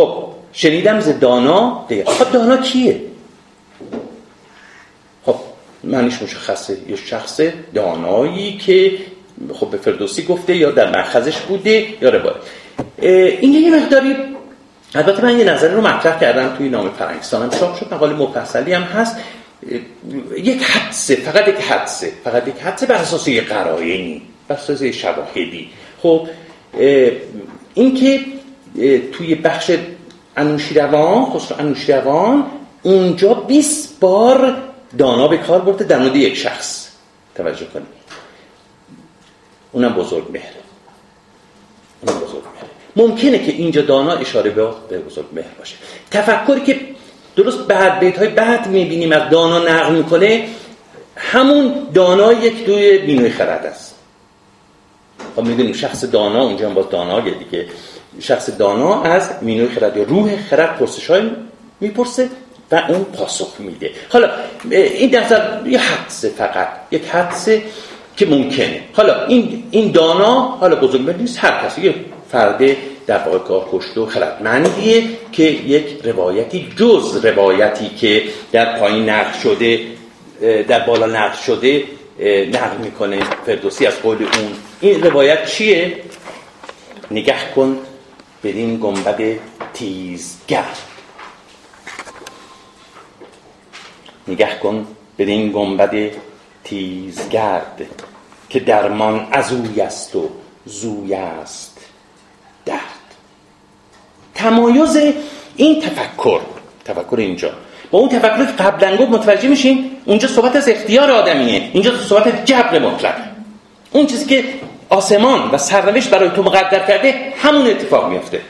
خب شنیدم ز دانا دیگه. خب دانا کیه؟ خب معنیش مشخصه. یه شخص دانایی که خب به فردوسی گفته یا در مرخزش بوده یا روایت. این یه مقداری البته من یه نظر رو مطرح کردم توی نام فرنگستانم چاپ شد مقاله مفصلی هم هست. یک حدسه فقط یک حدسه. فقط یک حدسه بر اساس یک قرائنی بر اساس شواهدی. خب این که توی بخش انوشیروان خسرو انوشیروان اونجا 20 بار دانا به کار برده در مورد یک شخص توجه کنید. اونم بزرگ مهره اونم بزرگ مهره ممکنه که اینجا دانا اشاره به بزرگ مهر باشه. تفکری که درست بعد بیت های بعد می‌بینیم از دانا نقل می‌کنه همون دانا یک دوی بینوی خرد است. خب می‌دونیم شخص دانا اونجا هم باز دانا دیگه. شخص دانا از مینوی خرد یا روح خرد پرسش های می‌پرسه و اون پاسخ میده. حالا این در یه حدسه فقط یک حدسه که ممکنه. حالا این این دانا حالا بزرگ نیست هر کسی یه فرد در واقع کار و خردمندیه که یک روایتی جز روایتی که در پایین نقل شده در بالا نقل شده نقل می‌کنه فردوسی از قول اون. این روایت چیه؟ نگه کن بدین گنبد تیزگر. نگه کن بدین گنبد تیزگرد که درمان از اوی است و زوی است درد. تمایز این تفکر تفکر اینجا. با اون تفکر که قبلا گفت متوجه میشین؟ اونجا صحبت از اختیار آدمیه. اینجا صحبت جبر مطلق. اون چیزی که آسمان و سرنوشت برای تو مقدر کرده همون اتفاق میفته.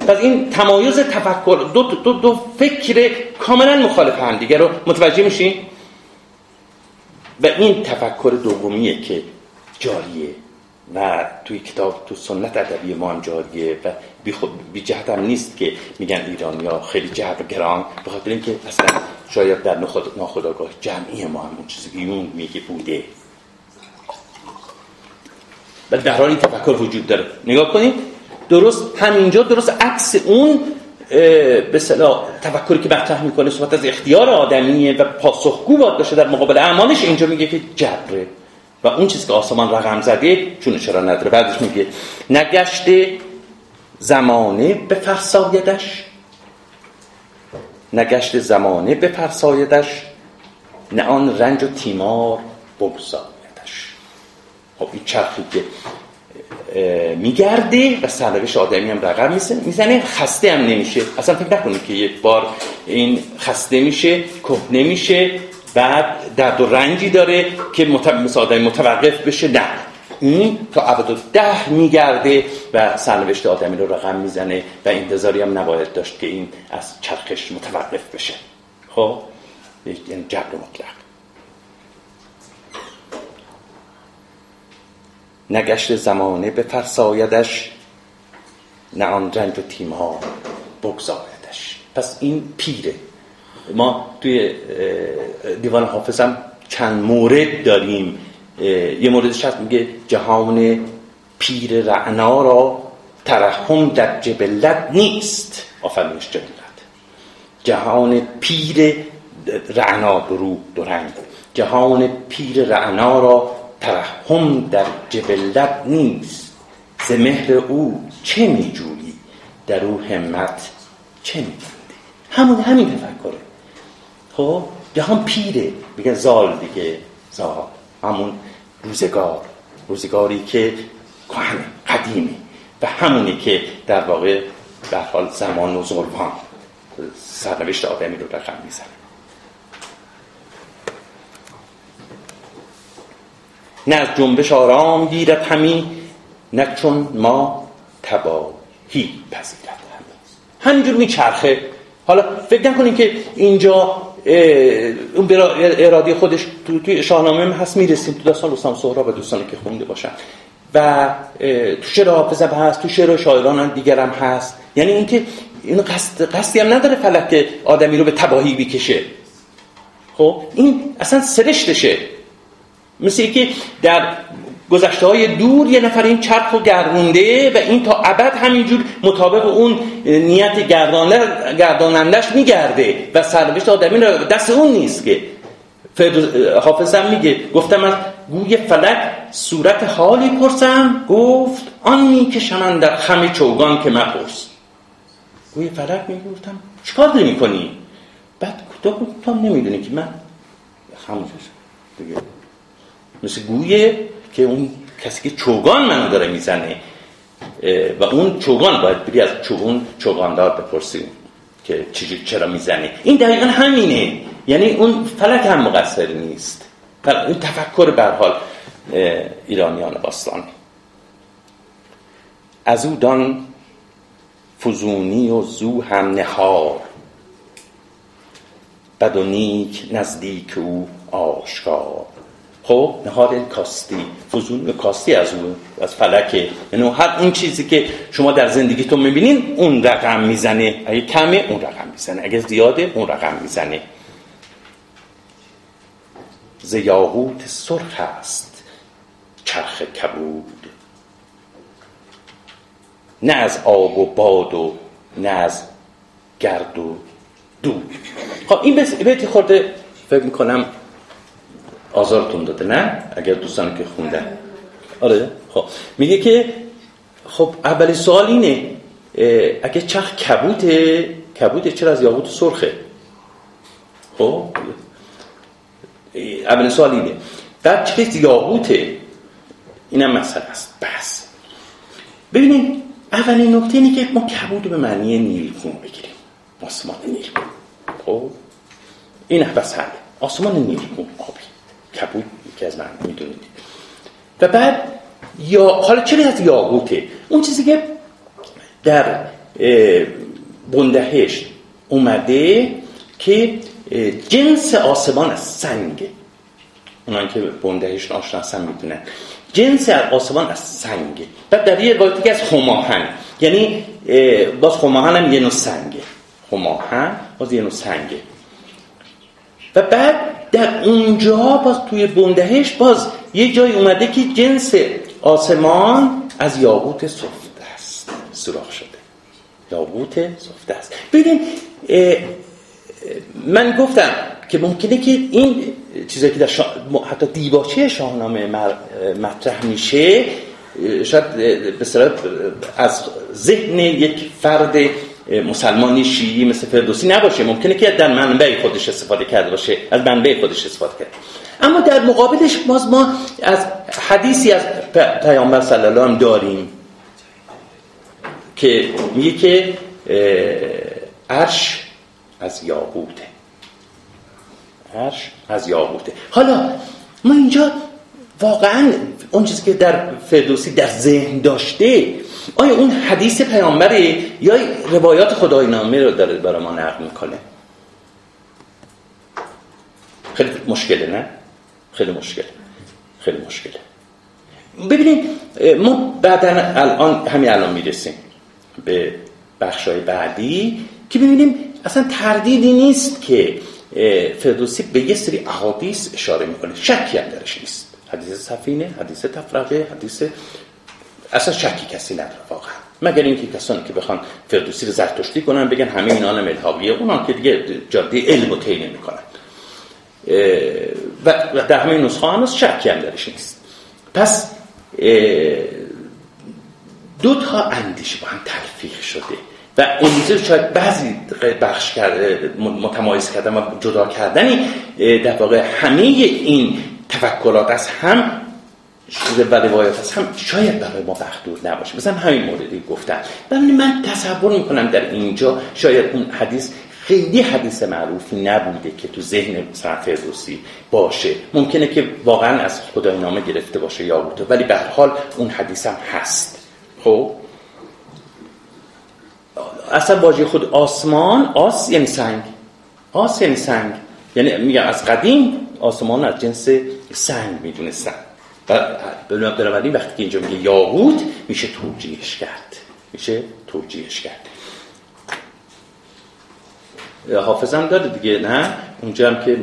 پس این تمایز تفکر دو, دو, دو فکر کاملا مخالف هم دیگه رو متوجه میشین و این تفکر دومیه که جاریه و توی کتاب تو سنت ادبی ما هم جاریه و بی, بی جهت هم نیست که میگن ایرانیا خیلی جبر گران به خاطر اینکه اصلا شاید در ناخداگاه جمعی ما هم اون چیزی که یون میگه بوده. ولی در حال این تفکر وجود داره. نگاه کنید درست همینجا درست عکس اون به صلاح تفکری که مطرح می‌کنه صحبت از اختیار آدمیه و پاسخگو باید باشه در مقابل اعمالش اینجا میگه که جبره. و اون چیز که آسمان رقم زده چون چرا نداره؟ بعدش میگه نگشته زمانه بفرسایدش نگشت زمانه بفرسایدش نه آن رنج و تیمار بگذایدش خب این چرخی که میگرده و سرنوشت آدمی هم رقم می‌زنه. خسته هم نمیشه. اصلا فکر نکنید که یک بار این خسته میشه کهنه نمیشه بعد درد و رنجی داره که مثل آدمی متوقف بشه. نه. این تا ابد ده میگرده و سرنوشت آدمی رو رقم می‌زنه و انتظاری هم نباید داشت که این از چرخش متوقف بشه. خب؟ جبر مطلق. نگشت زمانه به فرسایدش نه آن رنج و تیمها بگذایدش پس این پیره. ما توی دیوان حافظم چند مورد داریم. یه موردش هست میگه جهان پیر رعنا را ترحم در جبلت نیست. آفرینش جبلت. جهان پیر رعنا درو درنگ جهان پیر رعنا را ترحم در جبلت نیست. ز مهر او چه میجویی؟ در او همت چه میبندی همون همین تفکره. خب جهان پیره. میگن زال دیگه. زال. همون روزگار. روزگاری که کهنه قدیمه. و همونی که در واقع در حال زمان و ظلمان سرنوشت آدمی رو رقم می‌زنه. نه از جنبش آرام گیرد همین نه چون ما تباهی پذیرد همین همینجور میچرخه. حالا فکر نکنید که اینجا اون برا ارادی خودش تو توی شاهنامه هم هست می‌رسیم تو داستان رستم سهراب و دوستانی که خونده باشن. و تو شعر حافظ هم هست تو شعر شاعران هم دیگر هم هست. یعنی اینکه اینو قصد قصدی هم نداره فلک آدمی رو به تباهی بکشه. خب؟ این اصلا سرشتشه. مثل که در گذشته های دور یه نفر این چرخ رو گردونده و این تا ابد همینجور مطابق اون نیت گردانندش میگرده و سرنوشت آدمی دست اون نیست که. حافظم میگه گفتم از گوی فلک صورت حالی پرسم گفت آن می‌کشم در خم چوگان که مپرس. گوی فلک می‌گفتم چیکار داری می‌کنی؟ بعد تو نمی‌دونی که من خاموش دیگه. مثل گویه که اون کسی که چوگان منو داره می‌زنه و اون چوگان باید بری از چوگان چوگاندار بپرسیم که چجور چرا می‌زنه. این دقیقا همینه. یعنی اون فلک هم مقصر نیست. این تفکر بر حال ایرانیان باستان. از او دان فزونی و زو هم نهار. بد و نیک نزدیک او آشکار. خب نهار کاستی. فزون کاستی از اون از فلکه. یعنی هر اون چیزی که شما در زندگیتون می‌بینین اون رقم می‌زنه. اگه کمه اون رقم می‌زنه. اگه زیاده اون رقم می‌زنه. زیاهوت سرخ است چرخ کبود. نه از آب و باد و نه از گرد و دود. خب این بیتی خورده فکر می‌کنم آزارتون داده نه؟ اگر دوستان که خوندن آره خب. میگه که خب اولی سوال اینه اگه چرخ کبوته کبوته چرا از یاقوت سرخه؟ خب. اولین سوال اینه. بعد چه یاقوته. اینم مسئله است. بس. ببینید اولین نکته اینه که ما کبود به معنی نیلگون بگیریم. آسمان نیلگون خب. این بس حل آسمان نیلگون آبی کبود که از من می‌دونید. و بعد یا حالا چرا از یاقوته؟ اون چیزی که در بندهش اومده که جنس آسمان از سنگه اونان که بندهش آشنا هستن می‌دونن. جنس آسمان از سنگه بعد در یه که از خماهن. یعنی باز خماهن هم یه نوع سنگه خماهن باز یه نوع سنگه و بعد در اونجا باز توی بندهش باز یه جای اومده که جنس آسمان از یاقوت سفته است. سراخ شده. یاقوت سفته است. ببین من گفتم که ممکنه که این چیزایی که در شا... حتی دیباچه شاهنامه مطرح میشه شاید به از ذهن یک فرد مسلمانی شیعی مثل فردوسی نباشه. ممکنه که در منبع خودش استفاده کرده باشه. از منبع خودش استفاده کرده. اما در مقابلش ما از حدیثی از پیامبر صلی الله هم داریم که میگه که عرش از یاقوته. عرش از یاقوته. حالا ما اینجا واقعا اون چیزی که در فردوسی در ذهن داشته آیا اون حدیث پیامبره یا روایات خدای نامه رو داره برای ما نقل می‌کنه؟ خیلی مشکله نه؟ خیلی مشکل خیلی مشکله. ببینید ما بعدا الان همین الان می‌رسیم به بخشای بعدی که ببینیم اصلا تردیدی نیست که فردوسی به یه سری احادیث اشاره می‌کنه. شکی هم درش نیست. حدیث سفینه حدیث تفرقه حدیث اصلا شکی کسی نداره واقعا. مگر اینکه کسانی که بخوان فردوسی رو زرتشتی کنن بگن همه اینا هم الهاقیه اونان که دیگه جاده علم و طی نمی‌کنن. و در همه نسخه هم شکی هم درش نیست. پس دو تا اندیشه با هم تلفیق شده. و امروزه شاید بعضی بخش کرده متمایز کردن و جدا کردنی در واقع همه این تفکرات از هم و روایات از هم شاید برای ما بخدور نباشه. مثلا همین موردی گفتن. من تصور می‌کنم در اینجا شاید اون حدیث خیلی حدیث معروفی نبوده که تو ذهن مثلا فردوسی باشه. ممکنه که واقعا از خدای نامه گرفته باشه یا بوده ولی به هر حال اون حدیث هم هست. خب؟ اصلا واژه خود آسمان آس یعنی سنگ. آس یعنی سنگ. یعنی میگم از قدیم آسمان از جنس سنگ می‌دونستن. بنابراین وقتی که اینجا میگه یاقوت میشه توجیهش کرد. میشه توجیهش کرد. حافظم داره دیگه نه؟ اونجا هم که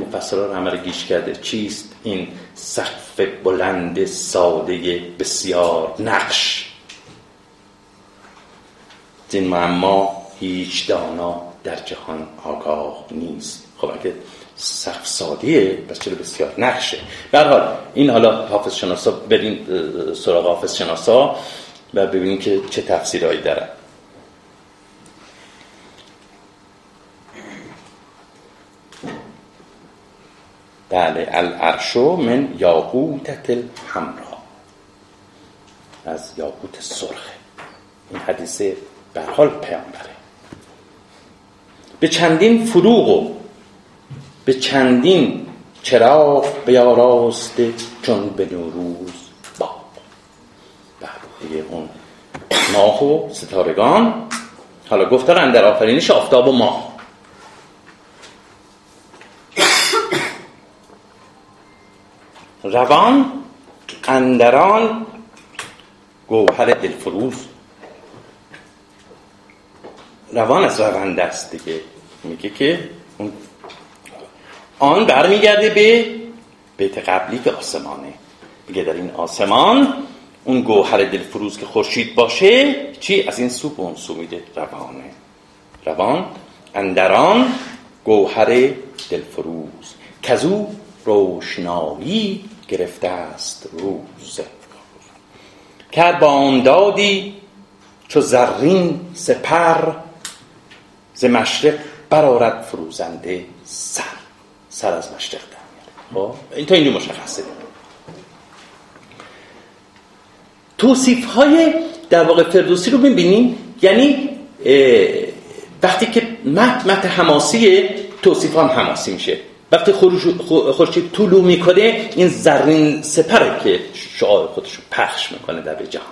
همه رو گیش کرده. چیست این سقف بلند ساده بسیار نقش؟ زین معما هیچ دانا در جهان آگاه نیست. خب اگه سقف سادیه پس چرا بسیار نقشه. به حال این حالا حافظ شناسا بریم سراغ حافظ شناسا و ببینیم که چه تفسیرهایی دارن. بله العرشو من یاقوتت الحمرا از یاقوت سرخه این حدیثه برحال پیامبره. به چندین فروغ و به چندین چراغ بیاراسته چون به نوروز با. دیگه اون ماه و ستارگان. حالا گفتن در آفرینش آفتاب و ماه. روان اندران گوهر دلفروز. روان از روند است دیگه. میگه که اون آن برمیگرده به بیت قبلی که آسمانه. میگه در این آسمان اون گوهر دلفروز که خورشید باشه چی؟ از این سو به اون سو میده روانه. روان اندران گوهر دلفروز کزو روشنایی گرفته است روز. کرد با دادی چو زرین سپر ز مشرق برارد فروزنده سر. سر از مشرق در میاره. خب؟ این تا اینجا مشخصه. توصیف های در واقع فردوسی رو ببینیم یعنی وقتی که مت مت حماسی توصیف هم حماسی میشه. وقتی خورشید طولو می‌کنه این زرین سپره که شعار خودش رو پخش می‌کنه در به جهان.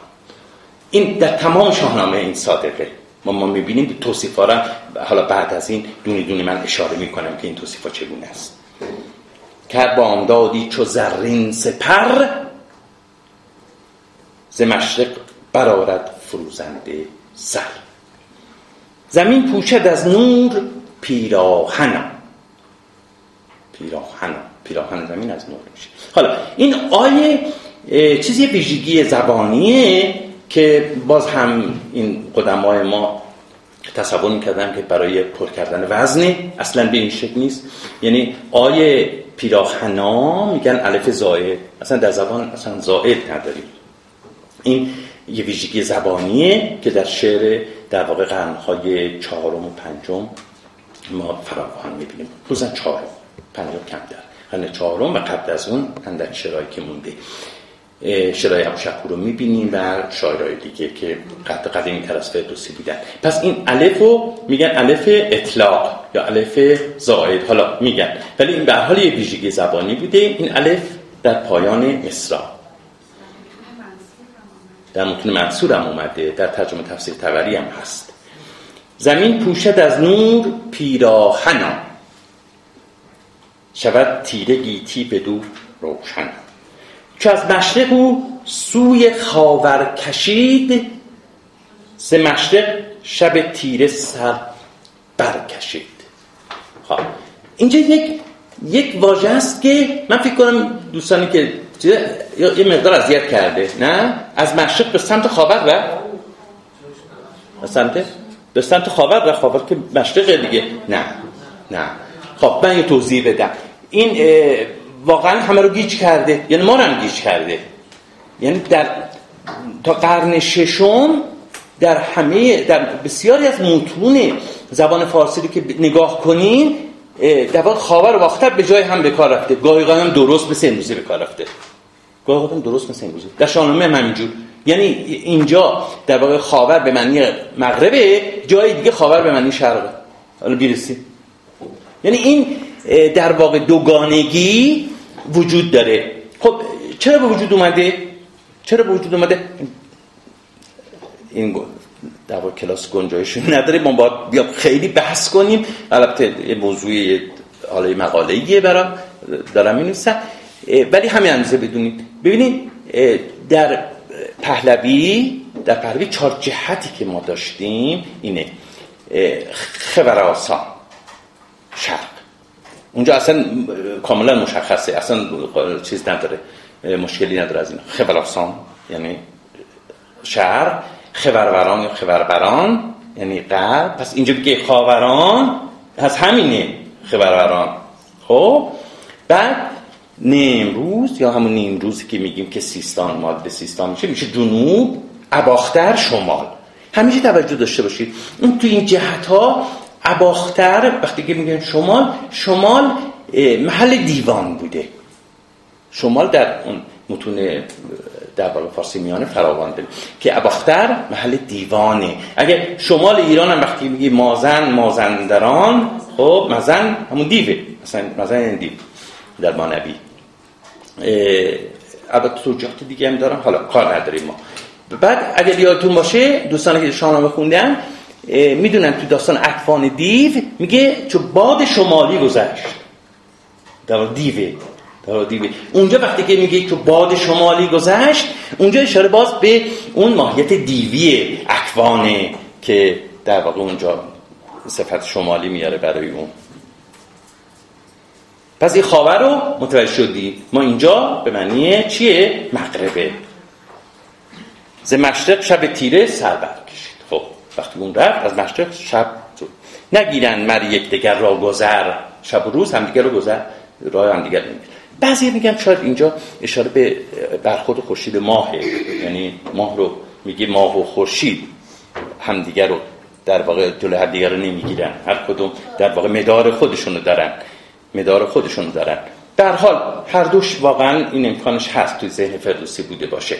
این در تمام شاهنامه این صادقه. ما ما می‌بینیم که توصیف را حالا بعد از این دونی دونی من اشاره می‌کنم که این توصیف چگونه است. کرد بامدادی چو زرین سپر ز مشرق برارد فروزنده سر. زمین پوشد از نور پیراهن. پیراهن پیراهن زمین از نور میشه. حالا این آیه چیزی ویژگی زبانیه که باز هم این قدمای ما تصور می‌کردن که برای پر کردن وزنی اصلا به این شکل نیست. یعنی آیه پیراهنا میگن الف زائد. اصلا در زبان اصلا زائد نداریم. این یه ویژگی زبانیه که در شعر در واقع قرنهای چهارم و پنجم ما فراوان می‌بینیم. روزن چهارم. پنجم کم در قرن چهارم و قبل از اون اندک شرایی که مونده. شرای ابو شکور رو می‌بینیم و شاعرهای دیگه که قد قدیمی تر از فردوسی بودن. پس این الف رو میگن الف اطلاق یا الف زائد. حالا میگن. ولی این به حال یه ویژگی زبانی بوده. این الف در پایان مصرا در متون منصور هم اومده. در ترجمه تفسیر تبری هم هست. زمین پوشد از نور پیراهنا. شود تیره گیتی بدو روشن. چو از مشرق او سوی خاور کشید ز مشرق شب تیره سر برکشید. خب اینجا یک یک واژه است که من فکر کنم دوستانی که یه مقدار اذیت کرده نه؟ از مشرق به سمت خاور و؟ به سمت؟ به سمت خاور و خاور که مشرق دیگه. نه نه. خب من یه توضیح بدم. این واقعا همه رو گیج کرده. یعنی ما رو هم گیج کرده. یعنی در تا قرن ششم در همه در بسیاری از متون زبان فارسی رو که نگاه کنیم در واقع خاور و باختر به جای هم به کار رفته. گاهی هم درست مثل امروزی به کار رفته. گاهی هم درست مثل امروزی در شاهنامه هم همینجور. یعنی اینجا در واقع خاور به معنی مغربه جای دیگه خاور به معنی شرقه. حالا بیرسی یعنی این در واقع دوگانگی وجود داره. خب چرا به وجود اومده؟ چرا به وجود اومده؟ این در واقع کلاس گنجایش نداره. ما باید بیا خیلی بحث کنیم. البته یه موضوع حالا مقاله ایه برام. دارم می ولی همین اندازه بدونید. ببینید در پهلوی در پهلوی چهار جهتی که ما داشتیم اینه. خبراسان شرق. اونجا اصلا کاملا مشخصه اصلا چیز نداره مشکلی نداره از این خبراسان یعنی شهر خبروران یا خبربران یعنی قلب پس اینجا بگه خاوران پس همینه خبروران. خب؟ بعد نیمروز یا همون نیمروزی که میگیم که سیستان مادر سیستان میشه میشه جنوب اباختر شمال. همیشه توجه داشته باشید. اون تو این جهت ها اباختر وقتی که میگن شمال شمال محل دیوان بوده. شمال در اون متون در بالا فارسی میانه فراوان که اباختر محل دیوانه. اگه شمال ایران هم وقتی میگی مازن مازندران خب مزن همون دیوه. مثلا مزن این دیو در مانوی البته توجهات دیگه هم دارم. حالا کار نداریم ما. بعد اگر یادتون باشه دوستان که شاهنامه خوندن می‌دونن تو داستان اکفان دیو میگه چون باد شمالی گذشت. در دیوه در دیوه اونجا وقتی که میگه تو باد شمالی گذشت اونجا اشاره باز به اون ماهیت دیوی اکوانه که در واقع اونجا صفت شمالی میاره برای اون. پس این خاور رو متوجه شدی. ما اینجا به معنی چیه؟ مغربه. ز مشرق شب تیره سر وقتی اون رفت از مشرق شب نگیرن مر یک دیگر را گذر. شب و روز همدیگر رو گذر. راه همدیگر نمی‌گیرن. بعضی میگن شاید اینجا اشاره به برخورد خورشید ماهه یعنی ماه رو میگه ماه و خورشید همدیگر رو در واقع جلو همدیگر رو نمی‌گیرن. هر کدوم در واقع مدار خودشونو دارن. مدار خودشونو دارن. در حال هر دوش واقعا این امکانش هست توی ذهن فردوسی بوده باشه.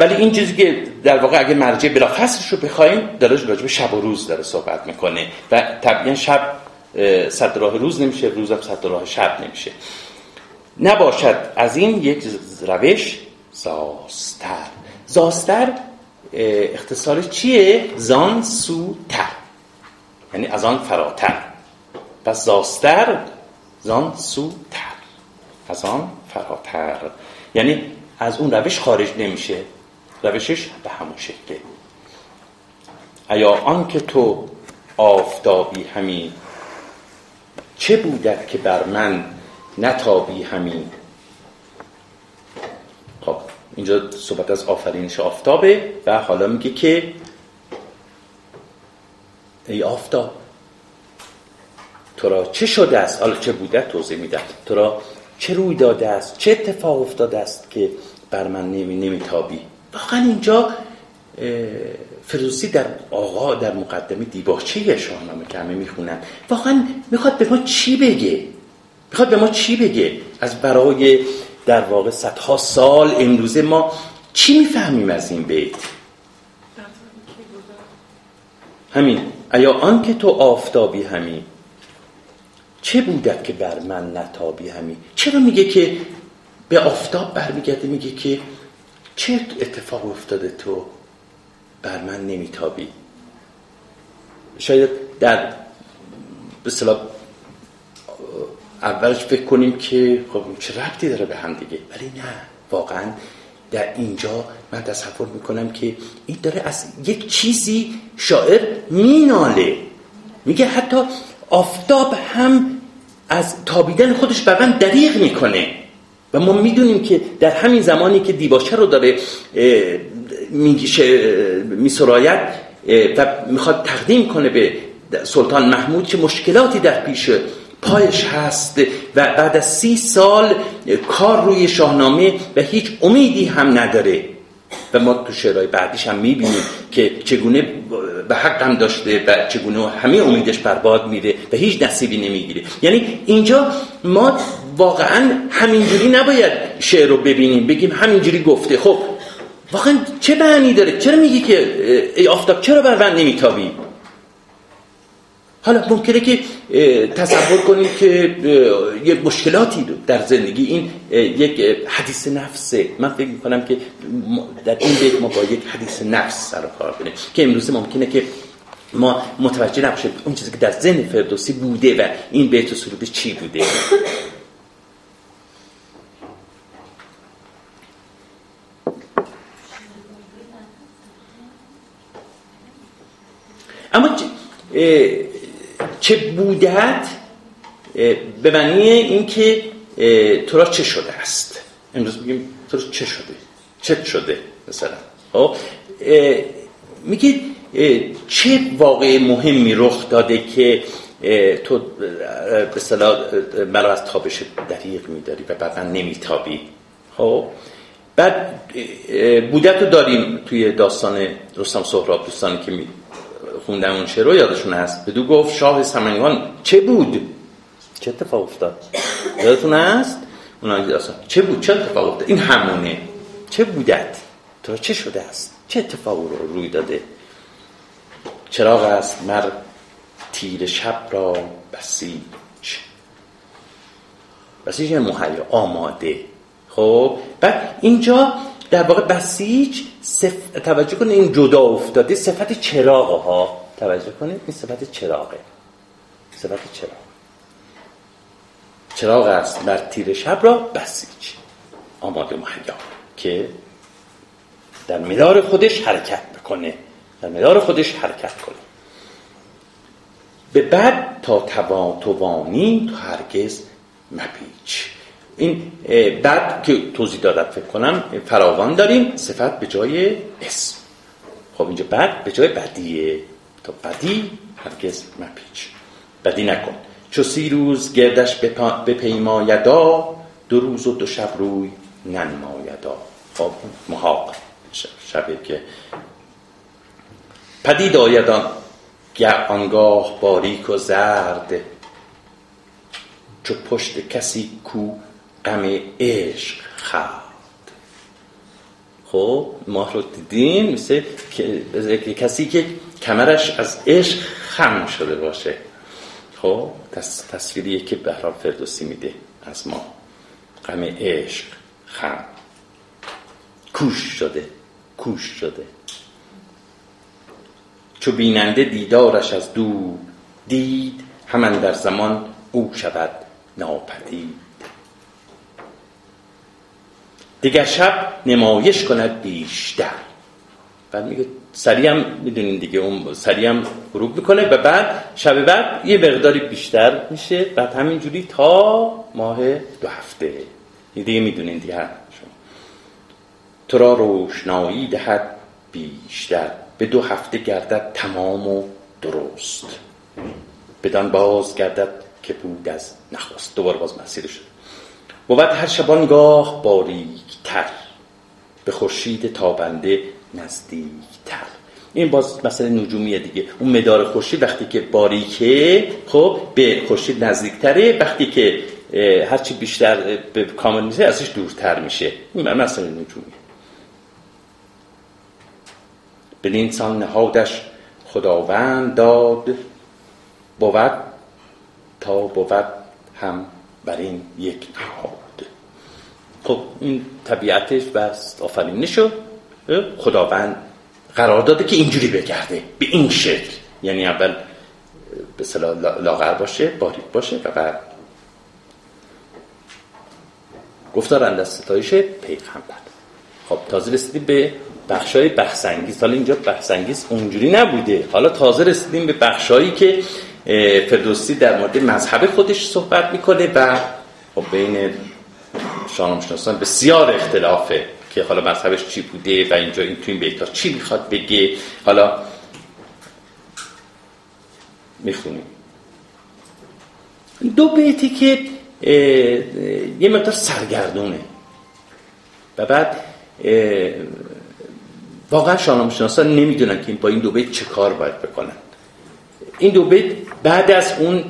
ولی این چیزی که در واقع اگه مرجع بلافصلش رو بخوایم داره راجع به شب و روز داره صحبت می‌کنه. و طبیعا شب صد راه روز نمیشه روز هم صد راه شب نمیشه. نباشد از این یک روش زاستر. زاستر اختصار چیه؟ زان سوتر. یعنی از آن فراتر. پس زاستر زان سوتر. از آن فراتر. یعنی از اون روش خارج نمیشه. روشش به همون شکله. ایا آن که تو آفتابی همین چه بودت که بر من نتابی همین خب اینجا صحبت از آفرینش آفتابه و حالا میگه که ای آفتاب تو را چه شده است؟ حالا چه بوده توضیح میدم. تو را چه روی داده است؟ چه اتفاق افتاده است که بر من نمی نمیتابی؟ واقعا اینجا فردوسی در آقا در مقدمه دیباچه شاهنامه که همه می‌خونن واقعا می‌خواد به ما چی بگه؟ می‌خواد به ما چی بگه؟ از برای در واقع صدها سال امروزه ما چی می‌فهمیم از این بیت؟ همین. ایا آن که تو آفتابی همین. چه بودت که بر من نتابی همین چرا میگه که به آفتاب برمیگرده؟ میگه که چه اتفاق افتاده تو بر من نمیتابی؟ شاید در به اولش فکر کنیم که خب چه ربطی داره به هم دیگه؟ ولی نه. واقعا در اینجا من تصور می‌کنم که این داره از یک چیزی شاعر میناله. میگه حتی آفتاب هم از تابیدن خودش بر من دریغ می‌کنه. و ما می‌دونیم که در همین زمانی که دیباچه رو داره میسرایت و می‌خواد تقدیم کنه به سلطان محمود که مشکلاتی در پیش پایش هست و بعد از سی سال کار روی شاهنامه و هیچ امیدی هم نداره. و ما تو شعرهای بعدیش هم می‌بینیم که چگونه به حق هم داشته و چگونه همه امیدش برباد میره و هیچ نصیبی نمی‌گیره. یعنی اینجا ما واقعا همینجوری نباید شعر رو ببینیم بگیم همینجوری گفته. خب واقعا چه معنی داره؟ چرا میگی که ای آفتاب چرا بر من نمیتابی؟ حالا ممکنه که تصور کنید که یه مشکلاتی در زندگی. این یک حدیث نفسه. من فکر می‌کنم که در این بیت ما با یک حدیث نفس سر کار کنیم که امروز ممکنه که ما متوجه نباشیم اون چیزی که در ذهن فردوسی بوده و این بیت و سرود چی بوده. اما چه بودت به معنی اینکه تو را چه شده است؟ امروز میگیم تو را چه شده؟ چه شده مثلا؟ خب میگه چه واقع مهمی رخ داده که تو به صلاح مرا از تابش دریق میداری و بعدا نمیتابی؟ خب بعد بودت رو داریم توی داستان رستم سهراب دوستانی که می خوندن اون شعر رو یادشون هست. بدو گفت شاه سمنگان چه بود؟ چه اتفاق افتاد؟ یادتون هست؟ اون چه بود؟ چه اتفاق افتاد؟ این همونه. چه بودت؟ تو چه شده است؟ چه اتفاق رو روی داده؟ چراغ است مر تیر شب را بسیج. بسیج یعنی مهیا آماده. خب بعد اینجا در واقع بسیج صف... توجه کنید این جدا افتاده صفت چراغ ها. توجه کنید این صفت چراغه. صفت چراغ. چراغ است بر تیر شب را بسیج. آماده مهیا که در مدار خودش حرکت بکنه در مدار خودش حرکت کنه. به بعد تا توانی تو هرگز مپیچ این بعد که توضیح دادم فکر کنم فراوان داریم صفت به جای اسم خب اینجا بعد به جای بدیه. تا بدی هرگز مپیچ. بدی نکن. چو سی روز گردش بپیمایدا دو روز و دو شب روی ننمایدا. خب محاق. شبه که پدید آیدان آنگاه باریک و زرد. چو پشت کسی کو غم عشق خرد خب ما رو دیدیم مثل کسی که کمرش از عشق خم شده باشه. خب تصویریه که بهرام فردوسی میده از ما. غم عشق خم. کوش شده کوش شده. چو بیننده دیدارش از دور دید همان در زمان او شود ناپدید. دیگر شب نمایش کند بیشتر. بعد میگه سریع هم می‌دونین دیگه اون سریع هم غروب می‌کنه و بعد شب بعد یه مقداری بیشتر میشه. بعد همینجوری تا ماه دو هفته. دیگه می‌دونین دیگه تو را روشنایی دهد بیشتر. به دو هفته گردد تمام و درست. بدان باز گردد که بود از نخواست دوباره باز مسیر شد. بود هر شبانگاه باریکتر به خورشید تابنده نزدیکتر. این باز مثلا نجومیه دیگه. اون مدار خورشید وقتی که باریکه خب به خورشید نزدیکتره. وقتی که هرچی بیشتر به کامل میشه ازش دورتر میشه. این مثلا نجومیه. بدین سان نهادش خداوند داد. بود تا بود هم بر این یک نهاد. خب این طبیعتش بس آفرینه خداوند قرار داده که اینجوری بگرده به این شکل. یعنی اول به لاغر باشه باریک باشه و بعد. گفتار از ستایش پیغمبر. خب تازه رسیدیم به بخشای بحثنگیز حالا اینجا بحثنگیز اونجوری نبوده. حالا تازه رسیدیم به بخشایی که فردوسی در مورد مذهب خودش صحبت می‌کنه و خب بین شاهنامه‌شناسان بسیار اختلافه که حالا مذهبش چی بوده و اینجا این تو این بیتا چی می‌خواد بگه. حالا می‌خونیم. دو بیتی که یه مقدار سرگردونه. و بعد واقعا شاهنامه شناسان نمی‌دونن که با این دو بیت چه کار باید بکنن. این دو بیت بعد از اون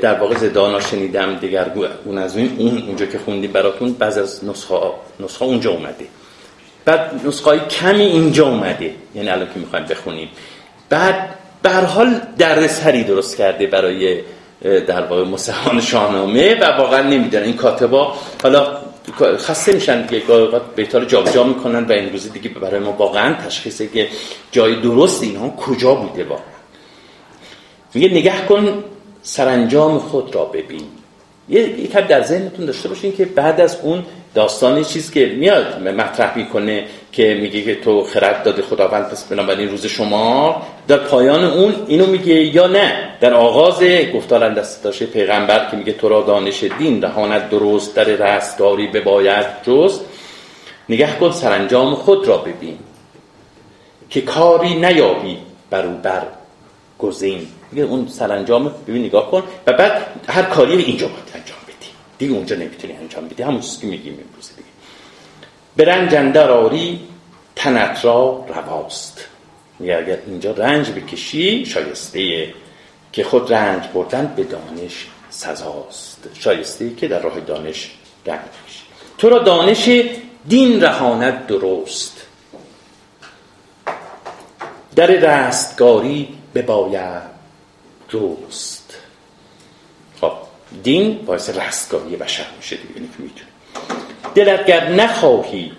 در واقع زدانا شنیدم دیگر اون از اون اون اونجا که خوندیم براتون بعض از نسخه, نسخه اونجا اومده. بعد نسخه های کمی اینجا اومده یعنی الان که می‌خوایم بخونیم. بعد به حال سری درست کرده برای در واقع مسحان شاهنامه و واقعا نمی‌دونن این کاتبا. حالا خسته میشن دیگه گاهی بیتا رو جابجا می‌کنن و امروزی دیگه برای ما واقعا تشخیصه که جای درست اینها کجا بوده واقعا میگه نگه کن سرانجام خود را ببین. یه کم در ذهنتون داشته باشین که بعد از اون داستان چیز که میاد مطرح می‌کنه که میگه که تو خرد داده خداوند پس بنابراین روز شما در پایان اون اینو میگه یا نه؟ در آغاز گفتار داشته پیغمبر که میگه تو را دانش دین رهانت درست در رستگاری بباید جز نگه کن سرانجام خود را ببین که کاری نیابی برو بر گزین میگه اون سرانجام ببین نگاه کن. و بعد هر کاری اینجا باید انجام بدی. دیگه اونجا نمی‌تونی انجام بدی. همون چیزی که میگیم امروز دیگه. رنج آری تنت را رواست. میگه اگر اینجا رنج بکشی شایسته که خود رنج بردن به دانش سزاست. شایسته که در راه دانش بکشی تو را دانش دین رهانت درست. در رستگاری بباید. جست خب دین باعث رستگاری بشر میشه دیگه یعنی می‌تونه دلت گر نخواهی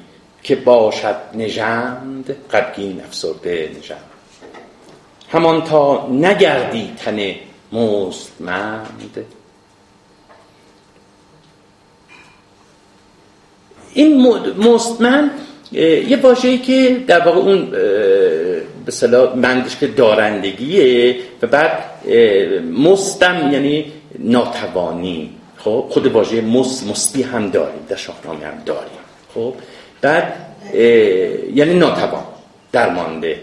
که باشد نژند قدگین افسرده نژند. همان تا نگردی تن مستمند. این مستمند یه واژه‌ای که در واقع اون به صلاح مندش که دارندگیه و بعد مستم یعنی ناتوانی. خب خود واژه مس مستی هم داریم در شاهنامه هم داریم. خب بعد یعنی ناتوان درمانده.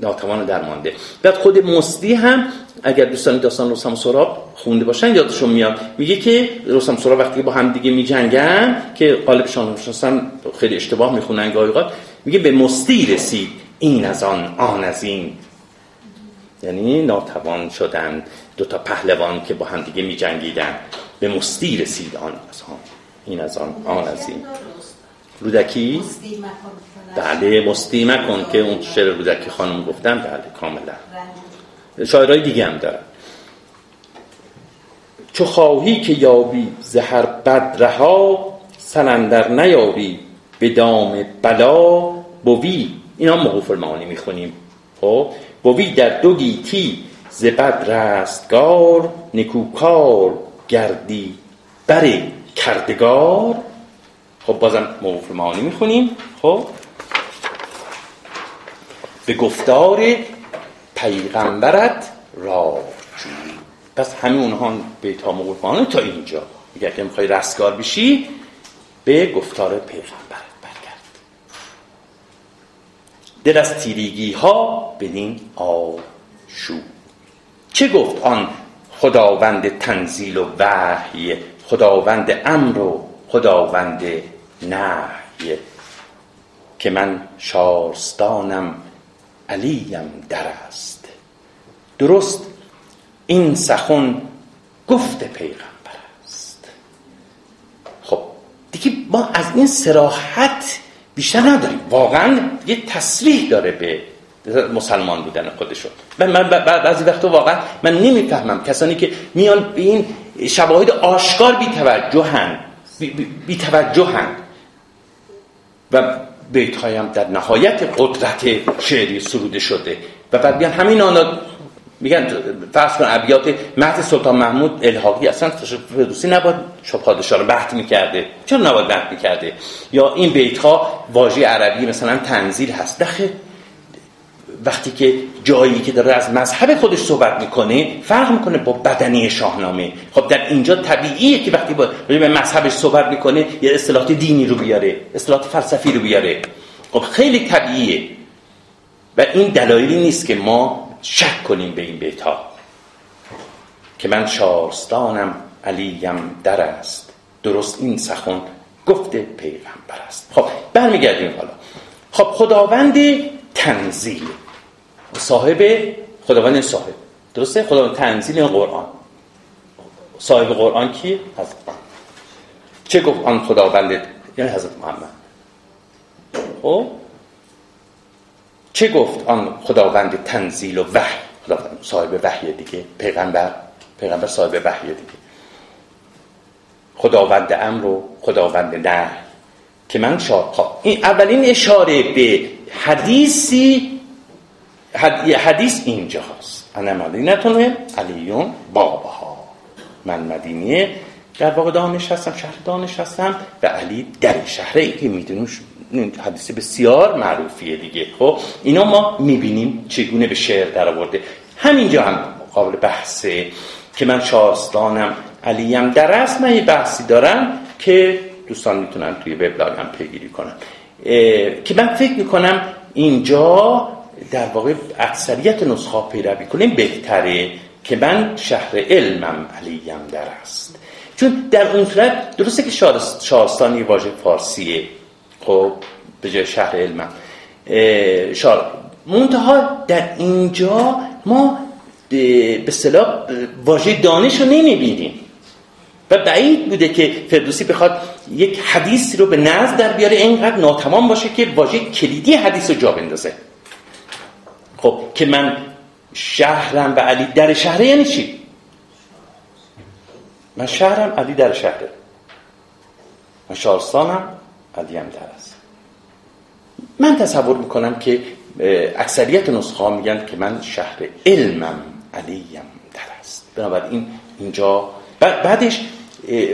ناتوان درمانده بعد خود مستی هم اگر دوستان داستان رستم سراب خونده باشن یادشون میاد. میگه که رستم سراب وقتی با هم دیگه میجنگن که قالب شناسان خیلی اشتباه می‌خونن گاهی میگه به مستی رسید. این از آن آن از این. یعنی ناتوان شدن دو تا پهلوان که با هم دیگه میجنگیدن. به مستی رسید آن از آن. این از آن آن از این. رودکی؟ بله مستی مکن که اون شعر رودکی خانم گفتم بله کاملا. شاعرهای دیگه هم دارن. چو خواهی که یابی زهر بد رها سنندر نیابی به دام بلا. بوی اینا موقوف المعانی می‌خونیم. خب بوی در دو گیتی ز بد رستگار نکوکار گردی بر کردگار. خب بازم موقوف المعانی می‌خونیم. خب. به گفتار پیغمبرت را پس همه اونها بیت ها موقوف تا اینجا. اگر که می‌خوای رستگار بشی به گفتار پیغمبرت برگرد. دل از تیریگی ها بدین آشو. چه گفت آن خداوند تنزیل و وحی خداوند امر و خداوند نحی که من شارستانم علیم در است. درست این سخن گفت پیغمبر است. خب دیگه ما از این سراحت بیشتر نداریم. واقعا یه تصریح داره به مسلمان بودن خودشون. من بعضی وقتا واقعا من نمی‌فهمم. کسانی که میان به این شواهد آشکار بی توجهن بی, توجهن و بیت هایم در نهایت قدرت شعری سروده شده. و بعد بیان همین آنا میگن فرض کن ابیات مهد سلطان محمود الحاقی اصلا فردوسی نباید پادشاه رو بحث می‌کرده. چرا نباید بحث می‌کرده؟ یا این بیت ها واژه عربی مثلا تنزیل هست. دخه وقتی که جایی که داره از مذهب خودش صحبت می‌کنه فرق می‌کنه با بدنی شاهنامه. خب در اینجا طبیعیه که وقتی با به مذهبش صحبت می‌کنه یه اصطلاحات دینی رو بیاره اصطلاحات فلسفی رو بیاره. خب خیلی طبیعیه. و این دلایلی نیست که ما شک کنیم به این بیت ها که من شارستانم علیم در است. درست این سخن گفت پیغمبر است. خب برمیگردیم حالا. خب خداوند تنزیل. صاحب خداوند صاحب. درسته؟ خداوند تنزیل قرآن. صاحب قرآن کی؟ حضرت چه گفت آن خداوند؟ یعنی حضرت محمد. خب؟ چه گفت آن خداوند تنزیل و وحی؟ خداوند صاحب وحی دیگه. پیغمبر. پیغمبر صاحب وحی دیگه. خداوند امر و خداوند نه که من شاد این اولین اشاره به حدیثی حدیث اینجا هست انا مدینتون علیون بابها من مدینیه در واقع دانش هستم شهر دانش هستم و علی در شهره که می‌دونیم حدیث بسیار معروفیه دیگه. خب اینا ما می‌بینیم چگونه به شعر در آورده همینجا هم قابل بحثه که من شاستانم علیم در است من یه بحثی دارم که دوستان می‌تونن توی وبلاگم پیگیری کنم که من فکر می‌کنم اینجا در واقع اکثریت نسخه پیروی کنیم بهتره که من شهر علمم علیم در است. چون در اون صورت درسته که شارستانی واژه فارسیه خب به جای شهر علمم. شار منتها در اینجا ما به اصطلاح واژه دانش رو نمی‌بینیم. و بعید بوده که فردوسی بخواد یک حدیثی رو به نزد در بیاره اینقدر ناتمام باشه که واژه کلیدی حدیث رو جا بندازه. خب که من شهرم و علی در شهره یعنی چی؟ من شهرم علی در شهره. من شارستانم علی هم در است. من تصور می‌کنم که اکثریت نسخه ها میگن که من شهر علمم علیم در است. بنابراین اینجا بعدش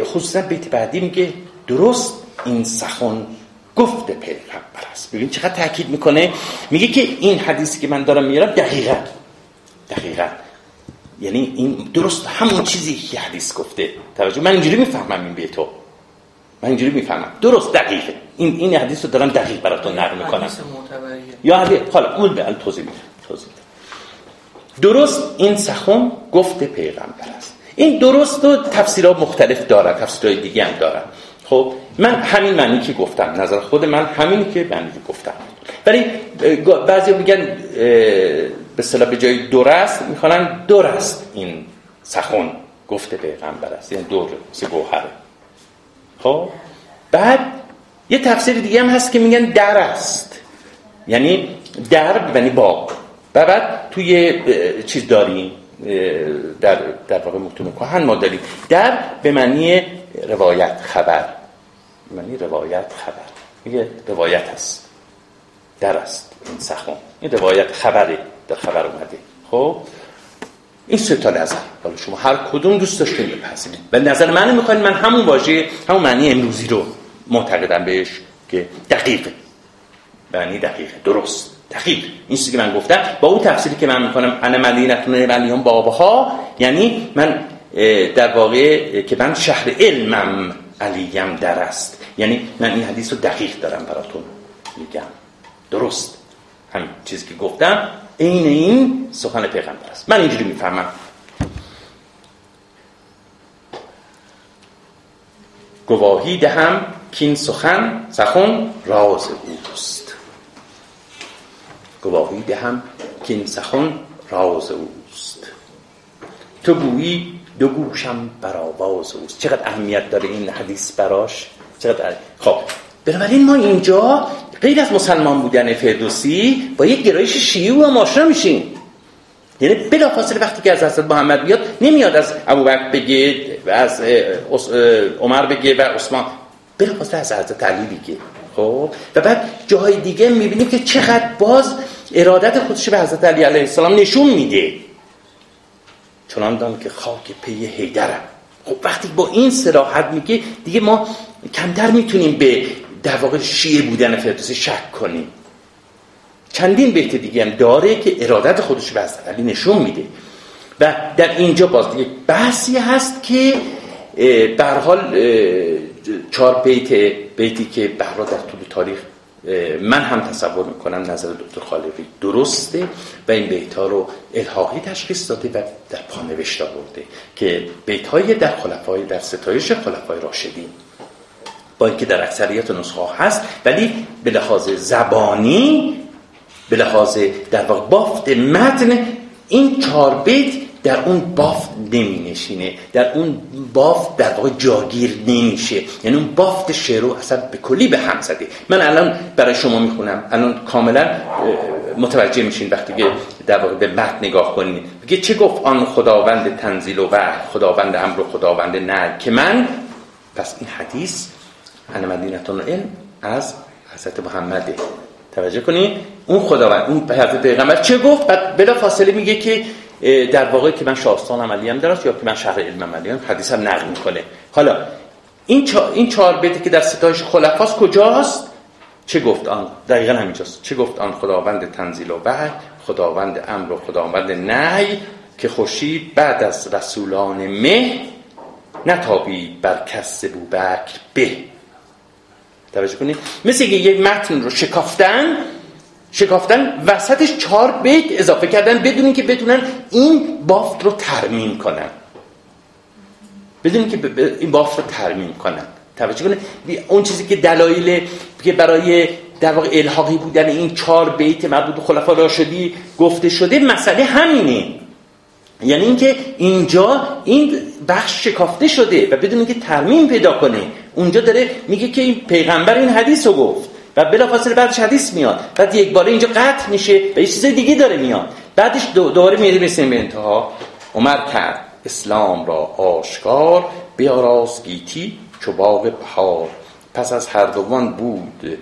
خصوصا بیت بعدی میگه درست این سخن گفت پیغمبر است ببین چقدر تاکید می‌کنه. میگه که این حدیثی که من دارم میارم دقیقا. دقیقا. یعنی این درست همون چیزی که حدیث گفته. توجه من اینجوری می‌فهمم این بیتو. من اینجوری می‌فهمم. درست دقیقه. این این حدیث رو دارم دقیق براتون نقل می‌کنم. یا حدیث حالا اون به توضیح میدم. توضیح درست این سخن گفت پیغمبر است این درست و تفسیرها مختلف دارن. تفسیرهای دیگه هم دارن. خب من همین معنی که گفتم نظر خود من همینی که که گفتم. ولی بعضی میگن به صلاح به جای درست می‌خوانن درست این سخن گفته پیغمبر است یعنی دور سه گوهره خب؟ بعد یه تفسیر دیگه هم هست که میگن در است. یعنی در یعنی باغ و بعد توی چیز داریم در در واقع متون کهن ما داریم. در به معنی روایت خبر. به معنی روایت خبر. میگه روایت هست. در است. این سخن. این روایت خبره. در خبر اومده. خب؟ این سه تا نظر. حالا شما هر کدوم دوست داشتین بپذیرید. به نظر من می‌خواین من همون واژه همون معنی امروزی رو معتقدم بهش که دقیقه. معنی دقیقه. درست. دقیق. این چیزی که من گفتم با اون تفسیری که من می‌کنم انا مدینتون ملیون بابها یعنی من در واقع که من شهر علمم علیم در است. یعنی من این حدیث رو دقیق دارم براتون میگم. درست. همین چیزی که گفتم این این سخن پیغمبر است. من اینجوری می‌فهمم. گواهی دهم که این سخن سخن راز اوست. گواهی دهم که این سخن راز اوست. تو گویی دو گوشم بر آواز اوست. چقدر اهمیت داره این حدیث براش؟ چقدر خب بنابراین ما اینجا غیر از مسلمان بودن فردوسی با یک گرایش شیعی و آشنا میشیم. یعنی بلافاصله وقتی که از حضرت محمد بیاد نمیاد از ابوبکر بگه و از عمر بگه و عثمان. بلافاصله از حضرت علی بگه. خب و بعد جاهای دیگه می‌بینیم که چقدر باز ارادت خودش به حضرت علی علیه السلام نشون میده. چنان دان که خاک پی حیدرم خب وقتی با این سراحت میگه دیگه ما کمتر می‌تونیم به در واقع شیعه بودن فردوسی شک کنیم. چندین بیت دیگه هم داره که ارادت خودش به علی نشون میده. و در اینجا باز یک بحثی هست که به حال چهار بیت بیتی که به در طول تاریخ من هم تصور می‌کنم نظر دکتر خالقی درسته و این بیت ها رو الحاقی تشخیص داده و در پانوشت آورده که بیت های در خلفای در ستایش خلفای راشدین. با اینکه در اکثریت نسخه هست ولی به لحاظ زبانی به لحاظ در واقع بافت متن این چهار بیت در اون بافت نمی نشینه در اون بافت در واقع جاگیر نمیشه. یعنی اون بافت شعر رو اصلا به کلی به هم زده. من الان برای شما می‌خونم. الان کاملا متوجه میشین وقتی که در واقع به متن نگاه کنید بگه چه گفت آن خداوند تنزیل و وحی؟ خداوند امر و خداوند نه که من پس این حدیث انا مدینتون علم از حضرت محمده. توجه کنید اون خداوند اون حضرت پیغمبر چه گفت؟ بعد بلا فاصله میگه که در واقع که من شاهستان عملی هم دارست یا که من شهر علم عملی هم حدیث هم نقل می‌کنه. حالا این چا... این چهار بیتی که در ستایش خلفاست کجاست؟ چه گفت آن؟ دقیقا همینجاست. چه گفت آن خداوند تنزیل و وحی خداوند امر و خداوند نهی که خورشید بعد از رسولان مه نتابید بر کس بوبکر به. توجه کنید. مثل که یک متن رو شکافتن شکافتن وسطش چهار بیت اضافه کردن بدون که بتونن این بافت رو ترمیم کنن. بدون که این بافت رو ترمیم کنن. توجه کنید. اون چیزی که دلایل که برای در واقع الحاقی بودن این چهار بیت مربوط خلفا راشدی گفته شده مسئله همینه. یعنی اینکه اینجا این بخش شکافته شده و بدون اینکه ترمیم پیدا کنه اونجا داره میگه که این پیغمبر این حدیث رو گفت. و بلافاصله بعدش حدیث میاد. بعد یک باره اینجا قطع میشه و یه چیز دیگه داره میاد. بعدش دوباره میاد می‌رسیم به انتها عمر کرد اسلام را آشکار بیاراز گیتی چو باغ بهار. پس از هر دوان بود.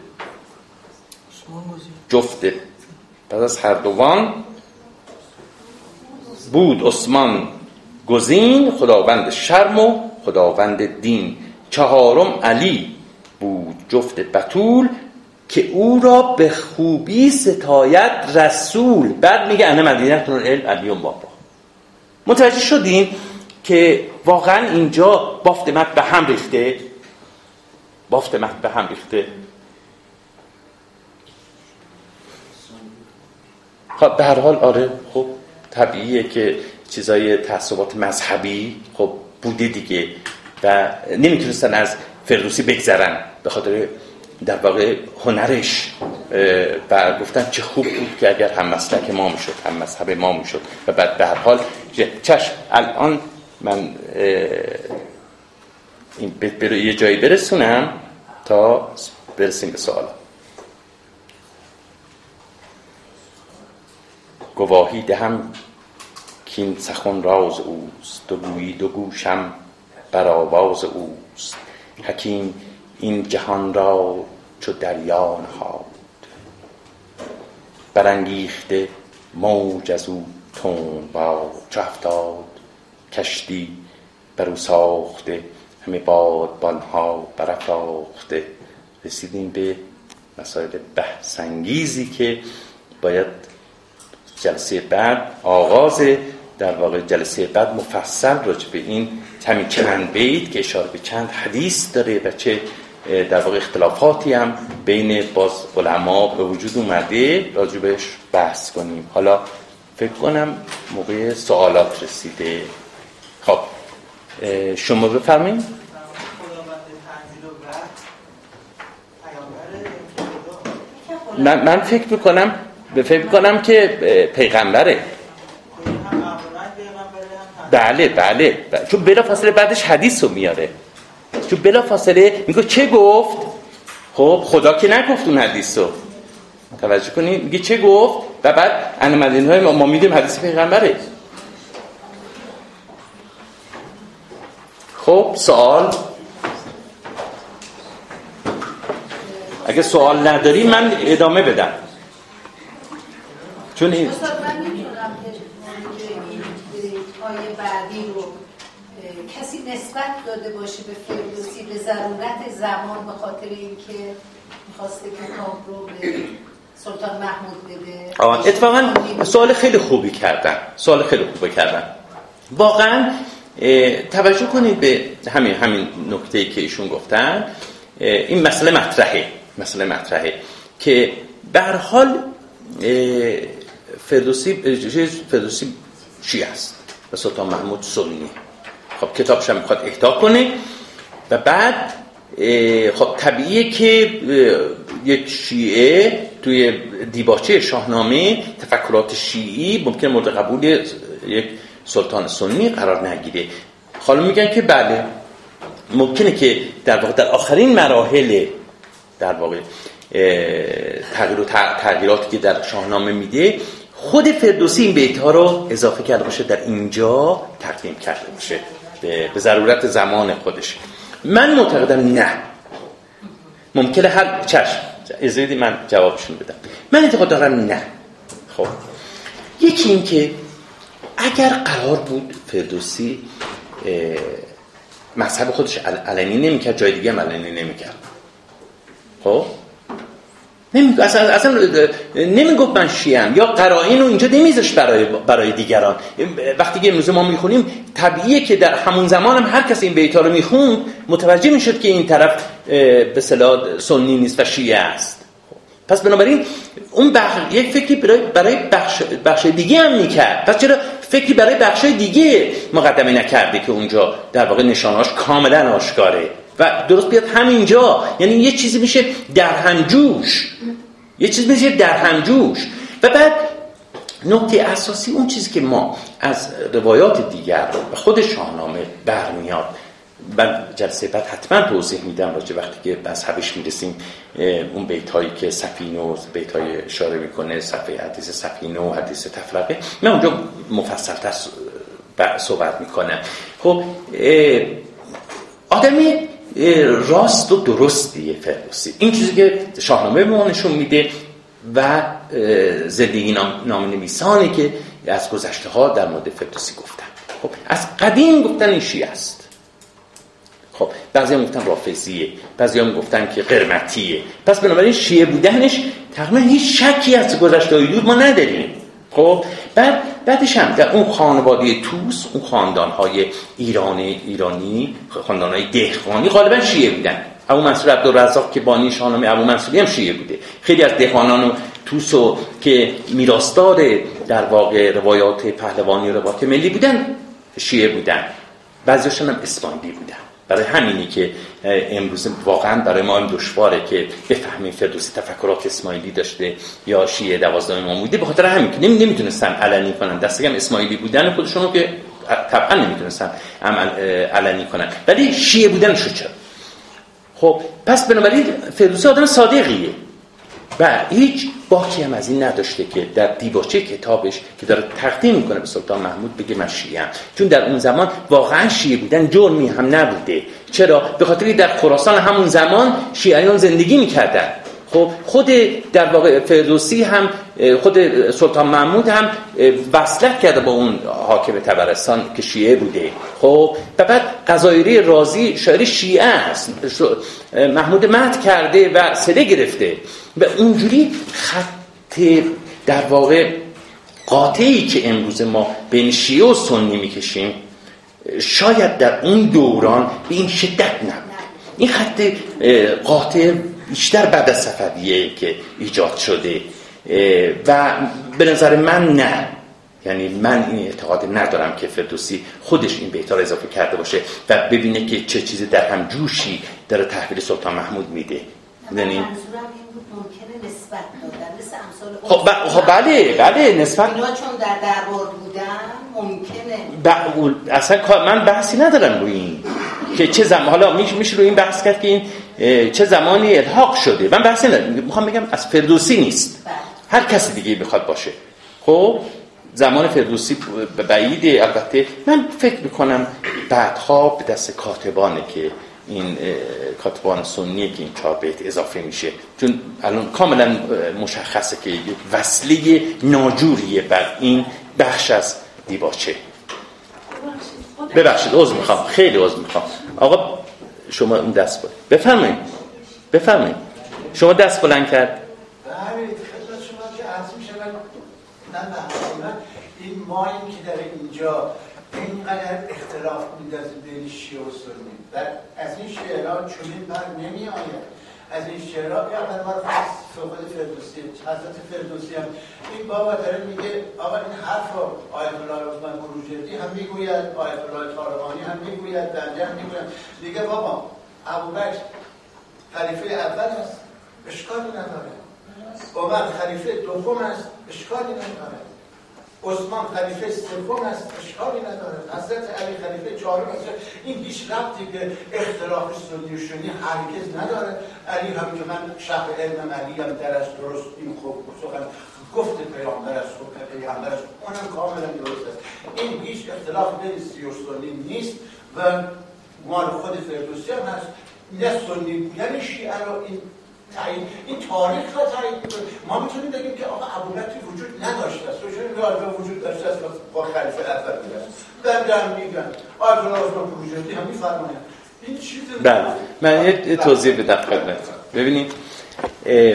جفت. پس از هر دوان بود عثمان گزین خداوند شرم و خداوند دین. چهارم علی بود جفت بتول. که او را به خوبی ستایت رسول. بعد میگه انا مدینه العلم علی بابا متوجه شدین که واقعا اینجا بافت مت به هم ریخته؟ بافت مت به هم ریخته. خب به هر حال آره خب طبیعیه که چیزای تعصبات مذهبی خب بوده دیگه و نمی‌تونستن از فردوسی بگذرن. به خاطر در واقع هنرش و گفتن چه خوب بود که اگر هم مسلک ما می‌شد هم مذهب ما می‌شد و بعد به هر حال چشم الان من این برو یه جایی برسونم تا برسیم به سوال. گواهی دهم که این سخن راز اوست دو گویی دو گوشم بر آواز اوست. حکیم این جهان را چو دریا نهاد برانگیخته موج از او تون با چو کشتی بر او ساخته همه بادبانها برافراخته. رسیدیم به مسائل بحثانگیزی که باید جلسه بعد آغاز در واقع جلسه بعد مفصل راجع به این همین چند بیت که اشاره به چند حدیث داره و چه در واقع اختلافاتی هم بین باز علما به وجود اومده بهش بحث کنیم حالا فکر کنم موقع سوالات رسیده خب شما بفرمایید من, من فکر می‌کنم به فکر کنم که پیغمبره بله بله, بله. چون بلا فاصله بعدش حدیث رو میاره چون بلا فاصله میگه چه گفت؟ خب خدا که نگفت اون حدیث رو توجه کنید میگه چه گفت؟ و بعد انا مدین های ما میدیم حدیث پیغمبره. خب سوال. اگه سوال نداری من ادامه بدم. چون این بعدی رو کسی نسبت داده باشه به فردوسی به ضرورت زمان به خاطر اینکه می‌خواسته کتاب رو به سلطان محمود بده. اتفاقا سوال خیلی خوبی کردن. سوال خیلی خوبی کردن. واقعا توجه کنید به همین همین نکته که ایشون گفتن. این مسئله مطرحه مسئله مطرحه که به حال فردوسی فردوسی چی است؟ و سلطان محمود سنی خب کتابش هم می‌خواد اهدا کنه. و بعد خب طبیعیه که یک شیعه توی دیباچه شاهنامه تفکرات شیعی ممکن مورد قبول یک سلطان سنی قرار نگیره. حالا میگن که بله ممکنه که در واقع در آخرین مراحل در واقع تغییر و تغییراتی که در شاهنامه میده خود فردوسی این بیت ها رو اضافه کرده باشه در اینجا تقدیم کرده باشه. به ضرورت زمان خودش. من معتقدم نه. ممکنه هر چشم. ازیدی من جوابشون بدم. من اعتقاد دارم نه. خب. یکی این که اگر قرار بود فردوسی مذهب خودش علنی نمی‌کرد جای دیگه علنی نمی‌کرد. خب؟ نمی... اصلا, اصلا نمی‌گفت من شیعم یا قرائن رو اینجا نمیذاش برای, برای دیگران. وقتی که امروز ما می‌خونیم طبیعیه که در همون زمان هم هر کس این بیتا رو می‌خوند متوجه می‌شد که این طرف به صلاح سنی نیست و شیعه است. پس بنابراین اون بخش یک فکری برای برای بخش بخش دیگه هم می‌کرد. پس چرا فکری برای بخش دیگه مقدمه نکرده که اونجا در واقع نشاناش کاملا آشکاره؟ و درست بیاد همینجا. یعنی یه چیزی میشه در همجوش یه چیزی میشه در همجوش و بعد نکته اساسی اون چیزی که ما از روایات دیگر و خود شاهنامه برمیاد. من جلسه بعد حتما توضیح میدم راجع وقتی که مذهبش می‌رسیم اون بیت هایی که سفینه و بیت های اشاره می‌کنه صفحه حدیث سفینه و حدیث تفرقه. من اونجا مفصل صحبت می‌کنم. خب آدمی راست و درستیه فردوسی. این چیزی که شاهنامه به ما نشون میده و زندگی نام, نویسانی که از گذشته ها در مورد فردوسی گفتن. خب از قدیم گفتن این شیعه است. خب بعضی هم گفتن رافضیه بعضی هم گفتن که قرمتیه. پس بنابراین شیعه بودنش تقریبا هیچ شکی از گذشته های دور ما نداریم. خب بعد بعدش هم در اون خانواده توس اون خاندان های ایرانی ایرانی خاندان های دهقانی غالبا شیعه بودن. ابو منصور عبدالرزاق که بانی شاهنامه ابو منصوری هم شیعه بوده. خیلی از دهقانان و توسو که میراستار در واقع روایات پهلوانی و روایات ملی بودن شیعه بودن. بعضیشون هم اسماعیلی بودن. برای همینی که امروز واقعا برای ما هم دشواره که بفهمیم فردوسی تفکرات اسماعیلی داشته یا شیعه دوازده امام بوده. به خاطر همین که نمی‌تونستن علنی کنن. دستگم اسماعیلی بودن خودشونو که طبعا نمی‌تونستن عمل علنی کنن. ولی شیعه بودن شو چرا؟ خب پس بنابراین فردوسی آدم صادقیه. و هیچ باکی هم از این نداشته که در دیباچه کتابش که داره تقدیم می‌کنه به سلطان محمود بگه من شیعه چون در اون زمان واقعا شیعه بودن جرمی هم نبوده. چرا؟ به خاطر در خراسان همون زمان شیعیان زندگی می‌کردن. خب خود در واقع فردوسی هم خود سلطان محمود هم وصلت کرده با اون حاکم تبرستان که شیعه بوده. خب و بعد قضایری رازی شاعر شیعه است محمود مد کرده و سده گرفته. و اونجوری خط در واقع قاطعی که امروز ما بین شیعه و سنی می‌کشیم شاید در اون دوران به این شدت نبود. این خط قاطع بیشتر بعد از صفویه که ایجاد شده. و به نظر من نه. یعنی من این اعتقاد ندارم که فردوسی خودش این بیتار اضافه کرده باشه و ببینه که چه چیزی در هم جوشی داره تحویل سلطان محمود میده. یعنی ممکنه نسبت خب, خب بله بله نسبت اینا چون در دربار بودن ممکنه. اصلا من بحثی ندارم روی این. که چه زمان حالا میشه روی این بحث کرد که این چه زمانی الحاق شده. من ندارم می‌خوام بگم از فردوسی نیست. بله. هر کسی دیگه بخواد باشه. خب زمان فردوسی بعیده. البته من فکر می‌کنم بعدها به دست کاتبانه که این کاتبان سنیه که این چهار بیت اضافه میشه. چون الان کاملا مشخصه که یک وصله ناجوریه بر این بخش از دیباچه. ببخشید عذر می‌خوام. خیلی عذر می‌خوام. آقا شما اون دست بود بفرمایید بفرمایید شما دست بلند کرد. این ما این که در اینجا اینقدر اختلاف میندازه بین شیعه و سنی. در از این شعرها چنین بر نمی آید از این شعرها یا ما فقط فردوسی حضرت فردوسی هم. این بابا داره میگه آقا این حرف آیت الله عثمان بروجردی هم می‌گوید آیت الله طالقانی هم می‌گوید بنده هم می‌گوید. دیگه بابا ابوبکر خلیفه اول است اشکالی نداره. عمر خلیفه دوم است اشکالی نداره. عثمان خلیفه سوم است اشکالی نداره. حضرت علی خلیفه چهارم است. این هیچ ربطی به اختلاف سنی و هرگز نداره. علی هم که من شهر علم علی هم درش درست این خوب سخن گفت پیامبر است خب پیامبر است. اونم کاملا درست است. این هیچ اختلاف بین سی و سنی نیست و مال خود فردوسی هم هست. نه سنی بودن شیعه رو این تعیین این تاریخ را تعیین می‌کنه. ما می‌تونیم بگیم که آقا ابوبکر وجود نداشته است. چون وجود داشته است. با خلیفه اول بوده است در میگن. آیت الله عثمان پروژردی هم میفرمایند این چیز بله. من یه توضیح بدم خدمت ببینید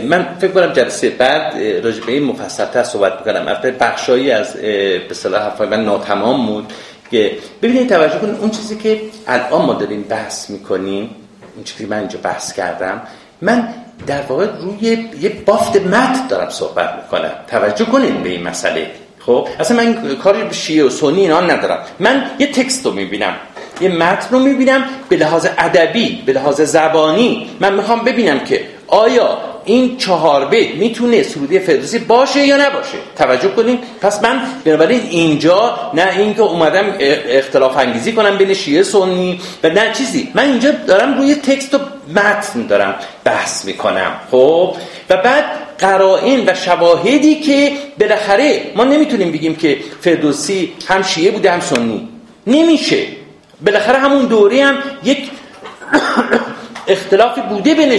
من فکر کنم جلسه بعد راجع به این مفصلتر صحبت می‌کنم. البته بخشایی از به صلاح حرفای من ناتمام بود که ببینید توجه کنید اون چیزی که الان ما داریم بحث می‌کنیم اون چیزی که من اینجا بحث کردم من در واقع روی یه بافت مت دارم صحبت می‌کنم. توجه کنید به این مسئله. خب اصلا من کاری به شیعه و سنی اینا ندارم. من یه تکست رو می‌بینم یه متن رو می‌بینم به لحاظ ادبی به لحاظ زبانی. من می‌خوام ببینم که آیا این چهار بیت می‌تونه سرودی فردوسی باشه یا نباشه؟ توجه کنیم. پس من بنابراین اینجا نه اینکه اومدم اختلاف انگیزی کنم بین شیعه سنی و نه چیزی. من اینجا دارم روی تکست و متن دارم بحث می‌کنم. خب؟ و بعد قرائن و شواهدی که بالاخره ما نمی‌تونیم بگیم که فردوسی هم شیعه بوده هم سنی. نمیشه. بالاخره همون دوره هم یک اختلافی بوده بین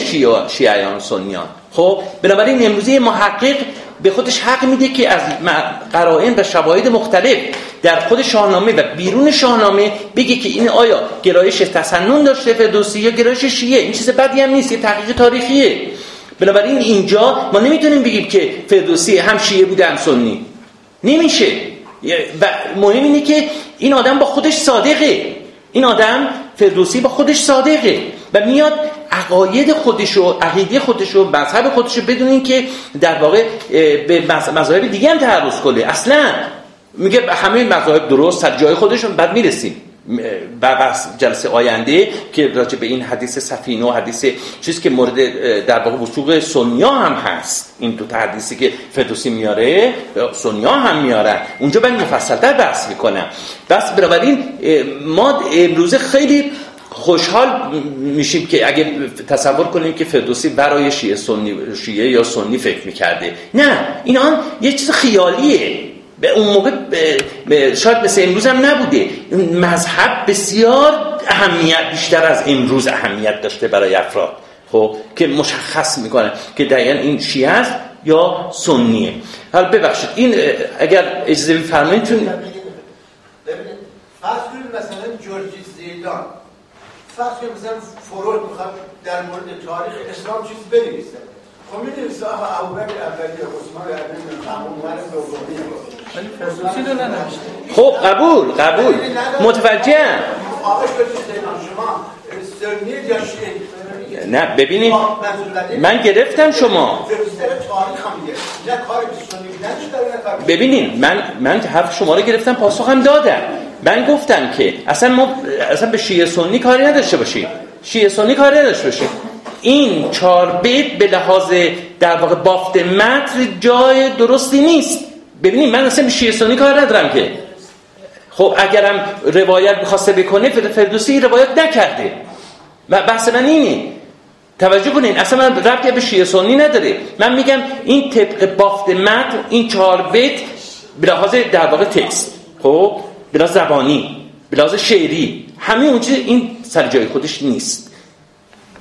شیعیان و سنیان. خب بنابراین امروزی محقق به خودش حق میده که از قرائن و شواهد مختلف در خود شاهنامه و بیرون شاهنامه بگه که این آیا گرایش تسنن داشته فردوسی یا گرایش شیعه. این چیز بدی هم نیست یه تحقیق تاریخیه. بنابراین اینجا ما نمی‌تونیم بگیم که فردوسی هم شیعه بوده هم سنی. نمیشه. و مهم اینه که این آدم با خودش صادقه. این آدم فردوسی با خودش صادقه. و میاد عقاید خودش و عقیده خودش و مذهب خودش رو بدون که در واقع به مذاهب دیگه هم تعرض کنه. اصلا میگه همه مذاهب درست سر جای خودشون بعد می‌رسیم. بس جلسه آینده که راجع به این حدیث سفینه و حدیث چیزی که مورد در واقع وسوق سنیا هم هست. این دو حدیثی که فردوسی میاره سنیا هم میارن اونجا من مفصلتر بحث می‌کنم. بس بنابراین ما امروزه خیلی خوشحال میشیم که اگه تصور کنیم که فردوسی برای شیعه, سنی شیعه یا سنی فکر می‌کرده. نه این آن یه چیز خیالیه. به اون موقع شاید مثل امروز هم نبوده. مذهب بسیار اهمیت بیشتر از امروز اهمیت داشته برای افراد. خب که مشخص می‌کنه که دقیقا این شیعه است یا سنیه. حالا ببخشید این اگر اجازه بفرمایید چون کنید مثلا جورجی زیدان. فرض کنید مثلا فروید می‌خواد در مورد تاریخ اسلام چیز بنویسه. خب می‌دونید صاحب ابوبکر اولی عثمان اولی خب قبول قبول. متوجه نه ببینید. من گرفتم شما. ببینید من من حرف شما رو گرفتم پاسخم دادم. من گفتم که اصلا ما اصلا به شیعه سنی کاری نداشته باشیم شیعه سنی کاری نداشته باشیم این چهار بیت به لحاظ در واقع بافت متن جای درستی نیست. ببینید من اصلا به شیعه سنی کار ندارم که. خب اگرم روایت بخواسته بکنه فردوسی روایت نکرده. و بحث من اینه. توجه کنین اصلا من ربطی به شیعه سنی نداره. من میگم این طبق بافت متن این چهار بیت به لحاظ در واقع تکست. خب؟ به لحاظ زبانی به لحاظ شعری همه اون چیز این سر جای خودش نیست.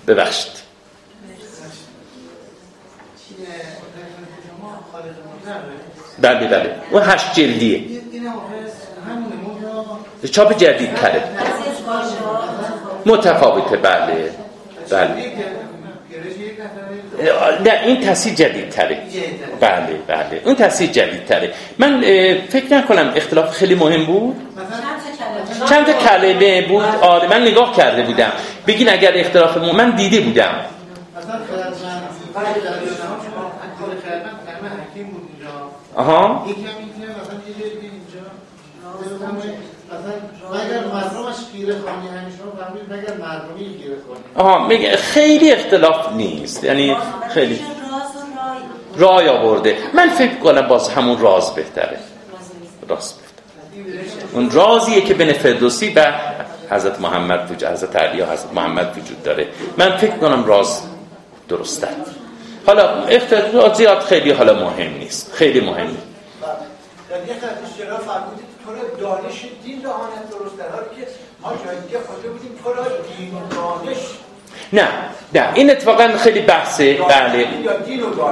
ببخشید. بله بله. اون هشت جلدیه. چاپ جدید تره متفاوته بله. بله. نه این تصیح جدید تره بله بله. اون تصیح جدید تره من فکر نکنم اختلاف خیلی مهم بود. چند تا کلمه بود؟ آره من نگاه کرده بودم. بگین اگر اختلاف مهم من دیده بودم. آها. مثلا یه جایی اینجا مثلا اگر مردمش خیره خانی همیشه فهمید مگر مردمی خیره خانی؟ آها میگه خیلی اختلاف نیست. یعنی خیلی رای. آورده. من فکر کنم باز همون راز بهتره. راز بهتره. اون رازیه که بین فردوسی و حضرت محمد وجود حضرت علی حضرت محمد وجود داره. من فکر کنم راز درسته. حالا اختلاف زیاد خیلی حالا مهم نیست. خیلی مهم. نیست تو دانش دین دهانت درست در حالی که ما جایی دیگه خواهده بودیم تو دین و دانش. نه نه این اتفاقا خیلی بحثه. بله.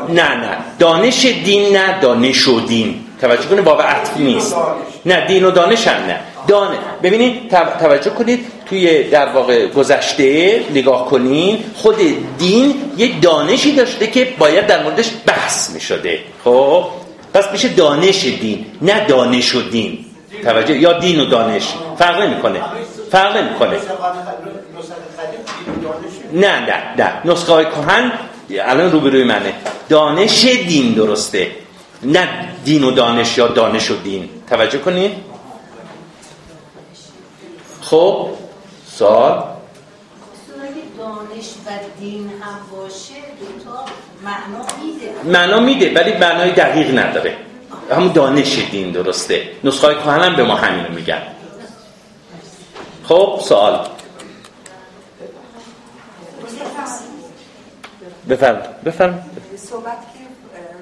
نه نه. دانش دین نه دانش و دین. توجه کنه باب عطف نیست. نه دین و دانش هم نه. دانه. ببینید توجه کنید توی در واقع گذشته نگاه کنین خود دین یه دانشی داشته که باید در موردش بحث می شده خب؟ پس میشه دانش دین نه دانش و دین. توجه یا دین و دانش. فرق نمی‌کنه. فرق نمی‌کنه. نه نه نه. نسخه های کهن الان روبروی منه. دانش دین درسته. نه دین و دانش یا دانش و دین. توجه کنین. خب سال دانش و دین هم باشه دوتا معنا میده. معنا میده ولی معنای دقیق نداره. همون دانش دین درسته. نسخه های کهن به ما همینو میگن. خب سوال. بفرم. بفرم. صحبت که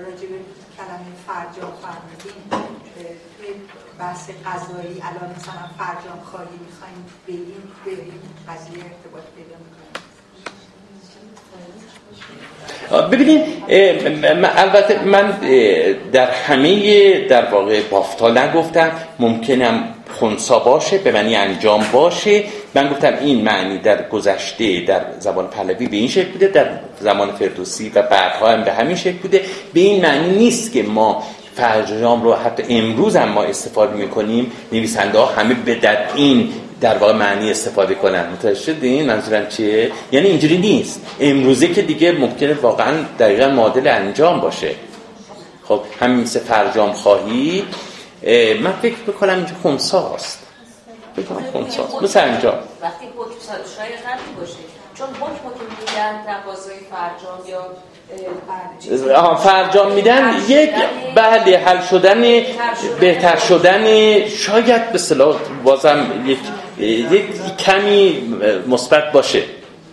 راجب کلمه فرجام فرمودین توی بحث قضایی الان مثلا فرجام خواهی می‌خوایم به این به قضیه ارتباط پیدا ببینید البته من در همه در واقع بافتا نگفتم ممکنم خونسا باشه به معنی انجام باشه. من گفتم این معنی در گذشته در زبان پهلوی به این شکل بوده در زمان فردوسی و بعدها هم به همین شکل بوده. به این معنی نیست که ما فرجام رو حتی امروز هم ما استفاده می‌کنیم. نویسنده ها همه به در این در واقع معنی استفاده کنن. متوجه شدین منظورم چیه؟ یعنی اینجوری نیست. امروزه که دیگه ممکنه واقعا دقیقا معادل انجام باشه. خب همین مثل فرجام خواهی. من فکر بکنم اینجا خونساست. بکنم خونساست. مثل اینجا وقتی حکم شاید باشه. چون حکم که میگن نوازای فرجام یا آها فرجام میدن یک بله حل شدن بهتر شدن شاید به صلاح بازم یک یک کمی مثبت باشه.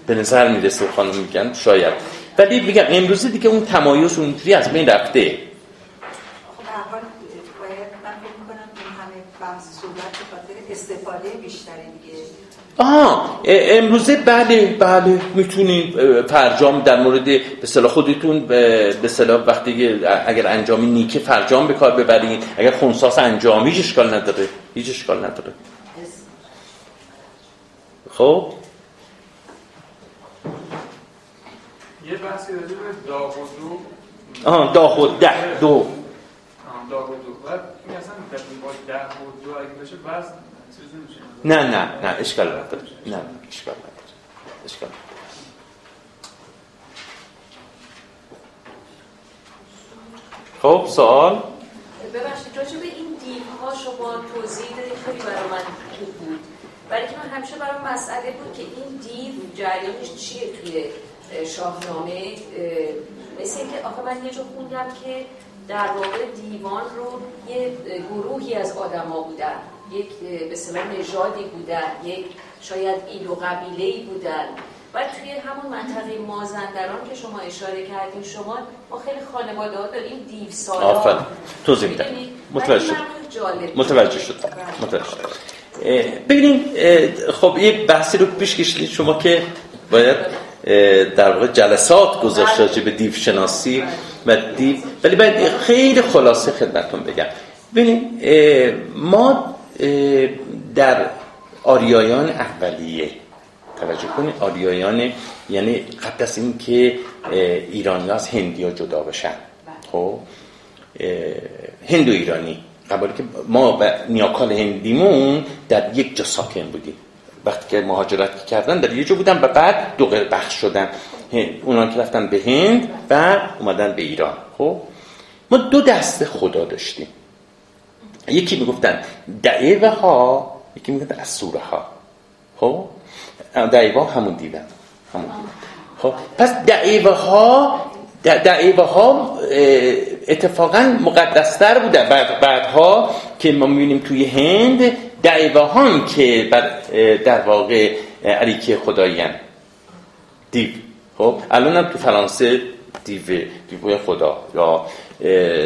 به نظر می‌رسه خانم میگن شاید. ولی میگم امروزه دیگه اون تمایز اونجوری از بین رفته. استفاده بیشتری دیگه. آها امروزه بله بله می‌تونید فرجام در مورد به صلاح خودتون به صلاح وقتی اگر انجامی نیکه فرجام به کار ببرید اگر خونساس انجامی هیچ اشکال نداره هیچ اشکال نداره. خب؟ یه بحثی راجع به داغ و دو. آها داغ و ده دو. داغ و دو. بعد این اصلا با ده و دو اگه بشه بس نه نه نه اشکال نداره. نه اشکال نداره. اشکال خب سوال؟ ببخشید راجع به این دیوها شما توضیح دادید خیلی برای من خوب بود. برای که من همیشه برای مسئله بود که این دیو جریانش چیه توی شاهنامه مثل که آخه من یه جا خوندم که در واقع دیوان رو یه گروهی از آدما بودن. یک به نژادی بودن یک شاید ایل و قبیله بودن. و توی همون منطقه مازندران که شما اشاره کردین شما ما خیلی خانواده ها داریم دیو سالا آفرین. توضیح میدم. متوجه شد. متوجه شد. متوجه شد. ببینیم خب یه بحثی رو پیش کشیدید شما که باید در واقع جلسات گذاشت به دیو شناسی و دیو. ولی باید خیلی خلاصه خدمتون بگم. ببینیم ما در آریایان اولیه توجه کنید آریایان یعنی قبل از اینکه ایرانی از هندی ها جدا بشن. خب هندو ایرانی. قبل که ما و نیاکال هندیمون در یک جا ساکن بودیم. وقتی که مهاجرت کردن در یه جا بودن و بعد دو بخش شدن. اونا که رفتن به هند و اومدن به ایران. خب؟ ما دو دست خدا داشتیم. یکی می‌گفتن دعیوه ها یکی می‌گفتن اسوره ها خب؟ دعیوه همون دیدن. همون. خب؟ پس دعیوه ها دعیوه ها اتفاقا مقدستر بودن بعد بعدها که ما می‌بینیم توی هند دعیوه ها که در واقع علیکی خدایین دیو. خب الان هم تو فرانسه دیو دیو خدا یا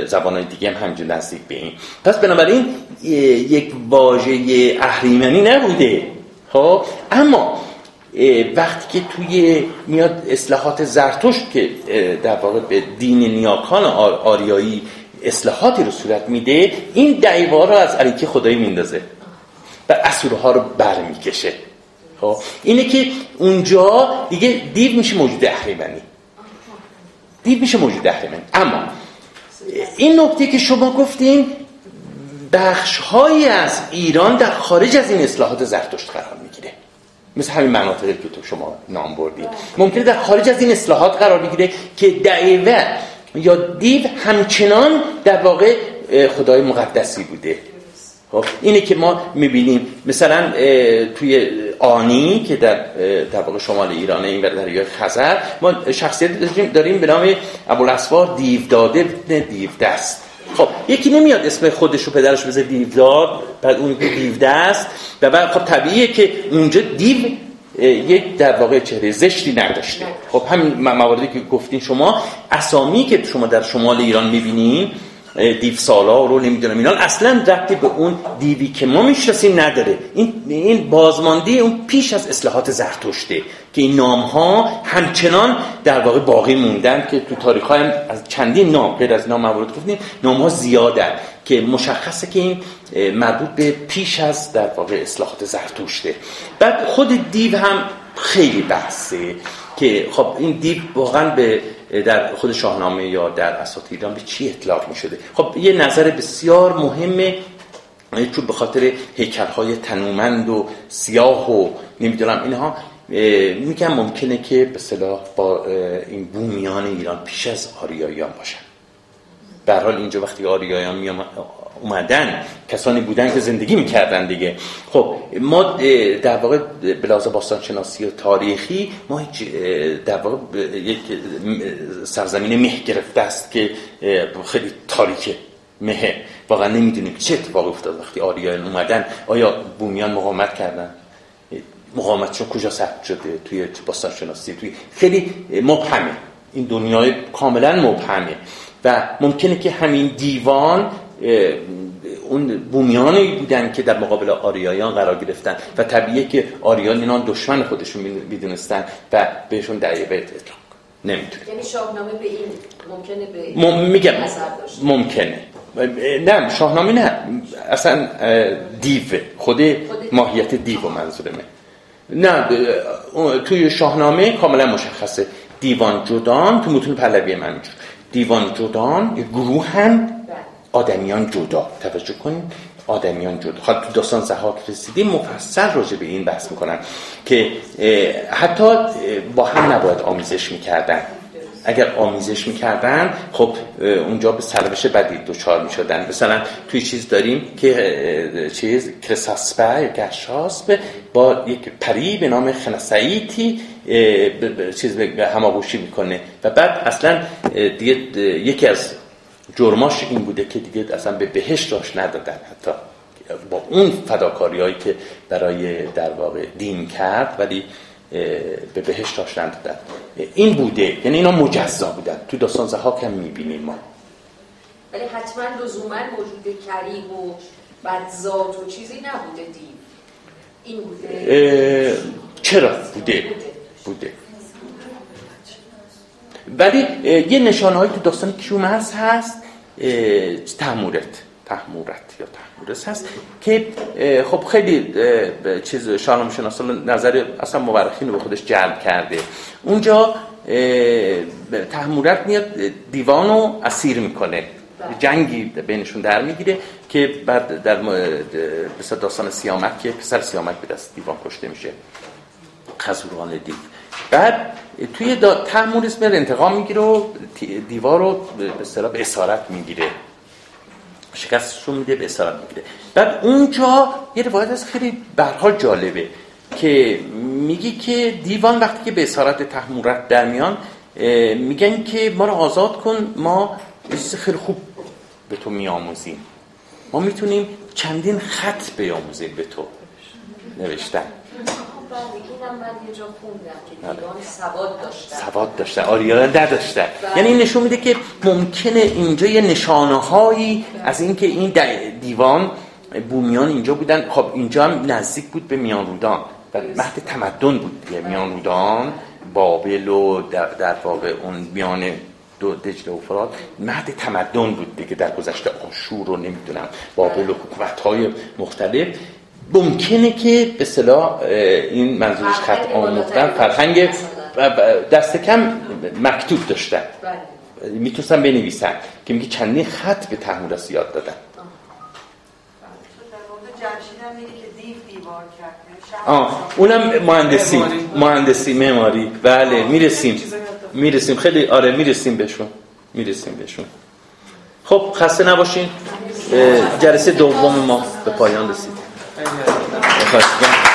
زبان دیگه هم همجور نزدیک به این. پس بنابراین یک واژه اهریمنی نبوده. خب اما وقتی که توی میاد اصلاحات زرتشت که در واقع به دین نیاکان آریایی اصلاحاتی رو صورت میده این دعیوه رو از علیکی خدایی میندازه و اسورها رو برمیکشه. خب؟ اینه که اونجا دیگه دیو میشه موجود اهریمنی. دیو میشه موجود اهریمنی. اما این نکته که شما گفتیم بخش از ایران در خارج از این اصلاحات زرتشت قرار مثل همین مناطقی که تو شما نام بردید ممکنه در خارج از این اصلاحات قرار بگیره که دعیوه یا دیو همچنان در واقع خدای مقدسی بوده. خب اینه که ما می‌بینیم. مثلا توی آنی که در در واقع شمال ایرانه این دریای خزر ما شخصیت داریم, داریم به نام ابوالاسوار دیو داده دیو دست خب یکی نمیاد اسم خودش رو پدرش بذاره دیودار بعد اون دیو دست و بعد خب طبیعیه که اونجا دیو یک در واقع چهره زشتی نداشته. خب همین مواردی که گفتین شما اسامی که شما در شمال ایران می‌بینین دیو سالا رو نمی‌دونم اینا. اصلا ربطی به اون دیوی که ما می‌شناسیم نداره. این این بازمانده اون پیش از اصلاحات زرتشته که این نام ها همچنان در واقع باقی موندن که تو تاریخ هم از چندین نام غیر از نام موارد گفتیم نام ها زیادن که مشخصه که این مربوط به پیش از در واقع اصلاحات زرتشته. بعد خود دیو هم خیلی بحثه که خب این دیو واقعا به در خود شاهنامه یا در اساطیر ایران به چی اطلاق می شده خب یه نظر بسیار مهمه چون به خاطر هیکل های تنومند و سیاه و نمی‌دونم اینها میگم ممکنه که به صلاح با این بومیان ایران پیش از آریاییان باشن. به حال اینجا وقتی آریاییان اومدن کسانی بودن که زندگی می‌کردن دیگه. خب ما در واقع بلازه باستان شناسی و تاریخی ما در واقع یک سرزمین مه گرفته است که خیلی تاریکه. مه واقعا نمی‌دونیم چه اتفاقی افتاد وقتی آریایان اومدن. آیا بومیان مقاومت کردن؟ مقاومتشون کجا ثبت شده؟ توی باستان شناسی توی خیلی مبهمه. این دنیای کاملا مبهمه. و ممکنه که همین دیوان اون بومیانی بودن که در مقابل آریایان قرار گرفتن. و طبیعیه که آریان اینان دشمن خودشون می‌دونستن و بهشون بیت اطلاق. نمی‌تونه یعنی شاهنامه به این ممکنه به میگم. ممکنه. نه شاهنامه نه. اصلا دیو. خود ماهیت دیو منظورمه نه توی شاهنامه کاملا مشخصه. دیوان جدان تو متون پهلوی من دیوان جدان گروه هم آدمیان جدا. توجه کنید. آدمیان جدا. حالا تو داستان زهاک رسیدیم مفصل راجع به این بحث می‌کنن که حتی با هم نباید آمیزش می‌کردن. اگر آمیزش می‌کردن خب اونجا به سربش بدی دوچار می‌شدن. مثلا توی چیز داریم که چیز کرساسپه یا گشاسب با یک پری به نام خنسعیتی چیز هماغوشی می‌کنه. و بعد اصلا دیگه یکی از جرماش این بوده که دیگه اصلا به بهشت راش ندادن حتی. با اون فداکاری هایی که برای در واقع دین کرد ولی به بهشت راش ندادن. این بوده یعنی اینا مجزا بودن. تو داستان زهاک هم می‌بینیم ما. ولی حتما لزوما وجود کریم و بدزاد و چیزی نبوده دین. این بوده. چرا؟ بوده. بوده. ولی یه نشانه هایی تو داستان کیومرس هست تحمورت تحمورت یا تحمورس هست که خب خیلی چیز شاهنامه شناسا نظر اصلا مورخین رو به خودش جلب کرده. اونجا تحمورت میاد دیوان رو اسیر می‌کنه. جنگی بینشون در می‌گیره که بعد در مثل داستان سیامک که پسر سیامک به دست دیوان کشته میشه. خزوران دیو. بعد توی تحمول اسم انتقام می‌گیره و دیوار رو به اصطلاح به اسارت می‌گیره. شکستشون میده به اسارت می‌گیره. بعد اونجا یه روایت از خیلی برها جالبه که میگی که دیوان وقتی که به اسارت تحمورت در میان میگن که ما رو آزاد کن ما خیلی خوب به تو میآموزیم. ما می‌تونیم چندین خط بیاموزیم به تو. نوشتن. اینم من یه جا خوندم که دیوان سواد داشتن. سواد داشتن. آریا نداشتن. یعنی این نشون میده که ممکنه اینجا یه نشانه هایی از اینکه این دیوان بومیان اینجا بودن. خب اینجا هم نزدیک بود به میان رودان و مهد تمدن بود دیگه. میان رودان بابل و در, در واقع اون میان دو دجله و فرات. مهد تمدن بود دیگه در گذشته آشور رو نمی‌دونم. بابل و حکومت های مختلف. ممکنه که به صلاح این منظورش خط آموختن فرهنگ دست کم مکتوب داشتن. بله. می‌تونستن بنویسن که میگه چندین خط به تحمورس یاد دادن. در مورد جمشید هم میگه که دیو دیوار کرد شهر آه اونم مهندسی. مهندسی معماری بله می‌رسیم. می‌رسیم. خیلی آره می‌رسیم بهشون. می‌رسیم بهشون. خب خسته نباشین. جلسه دوم ما به پایان رسید. خیلی خواهش می‌کنم.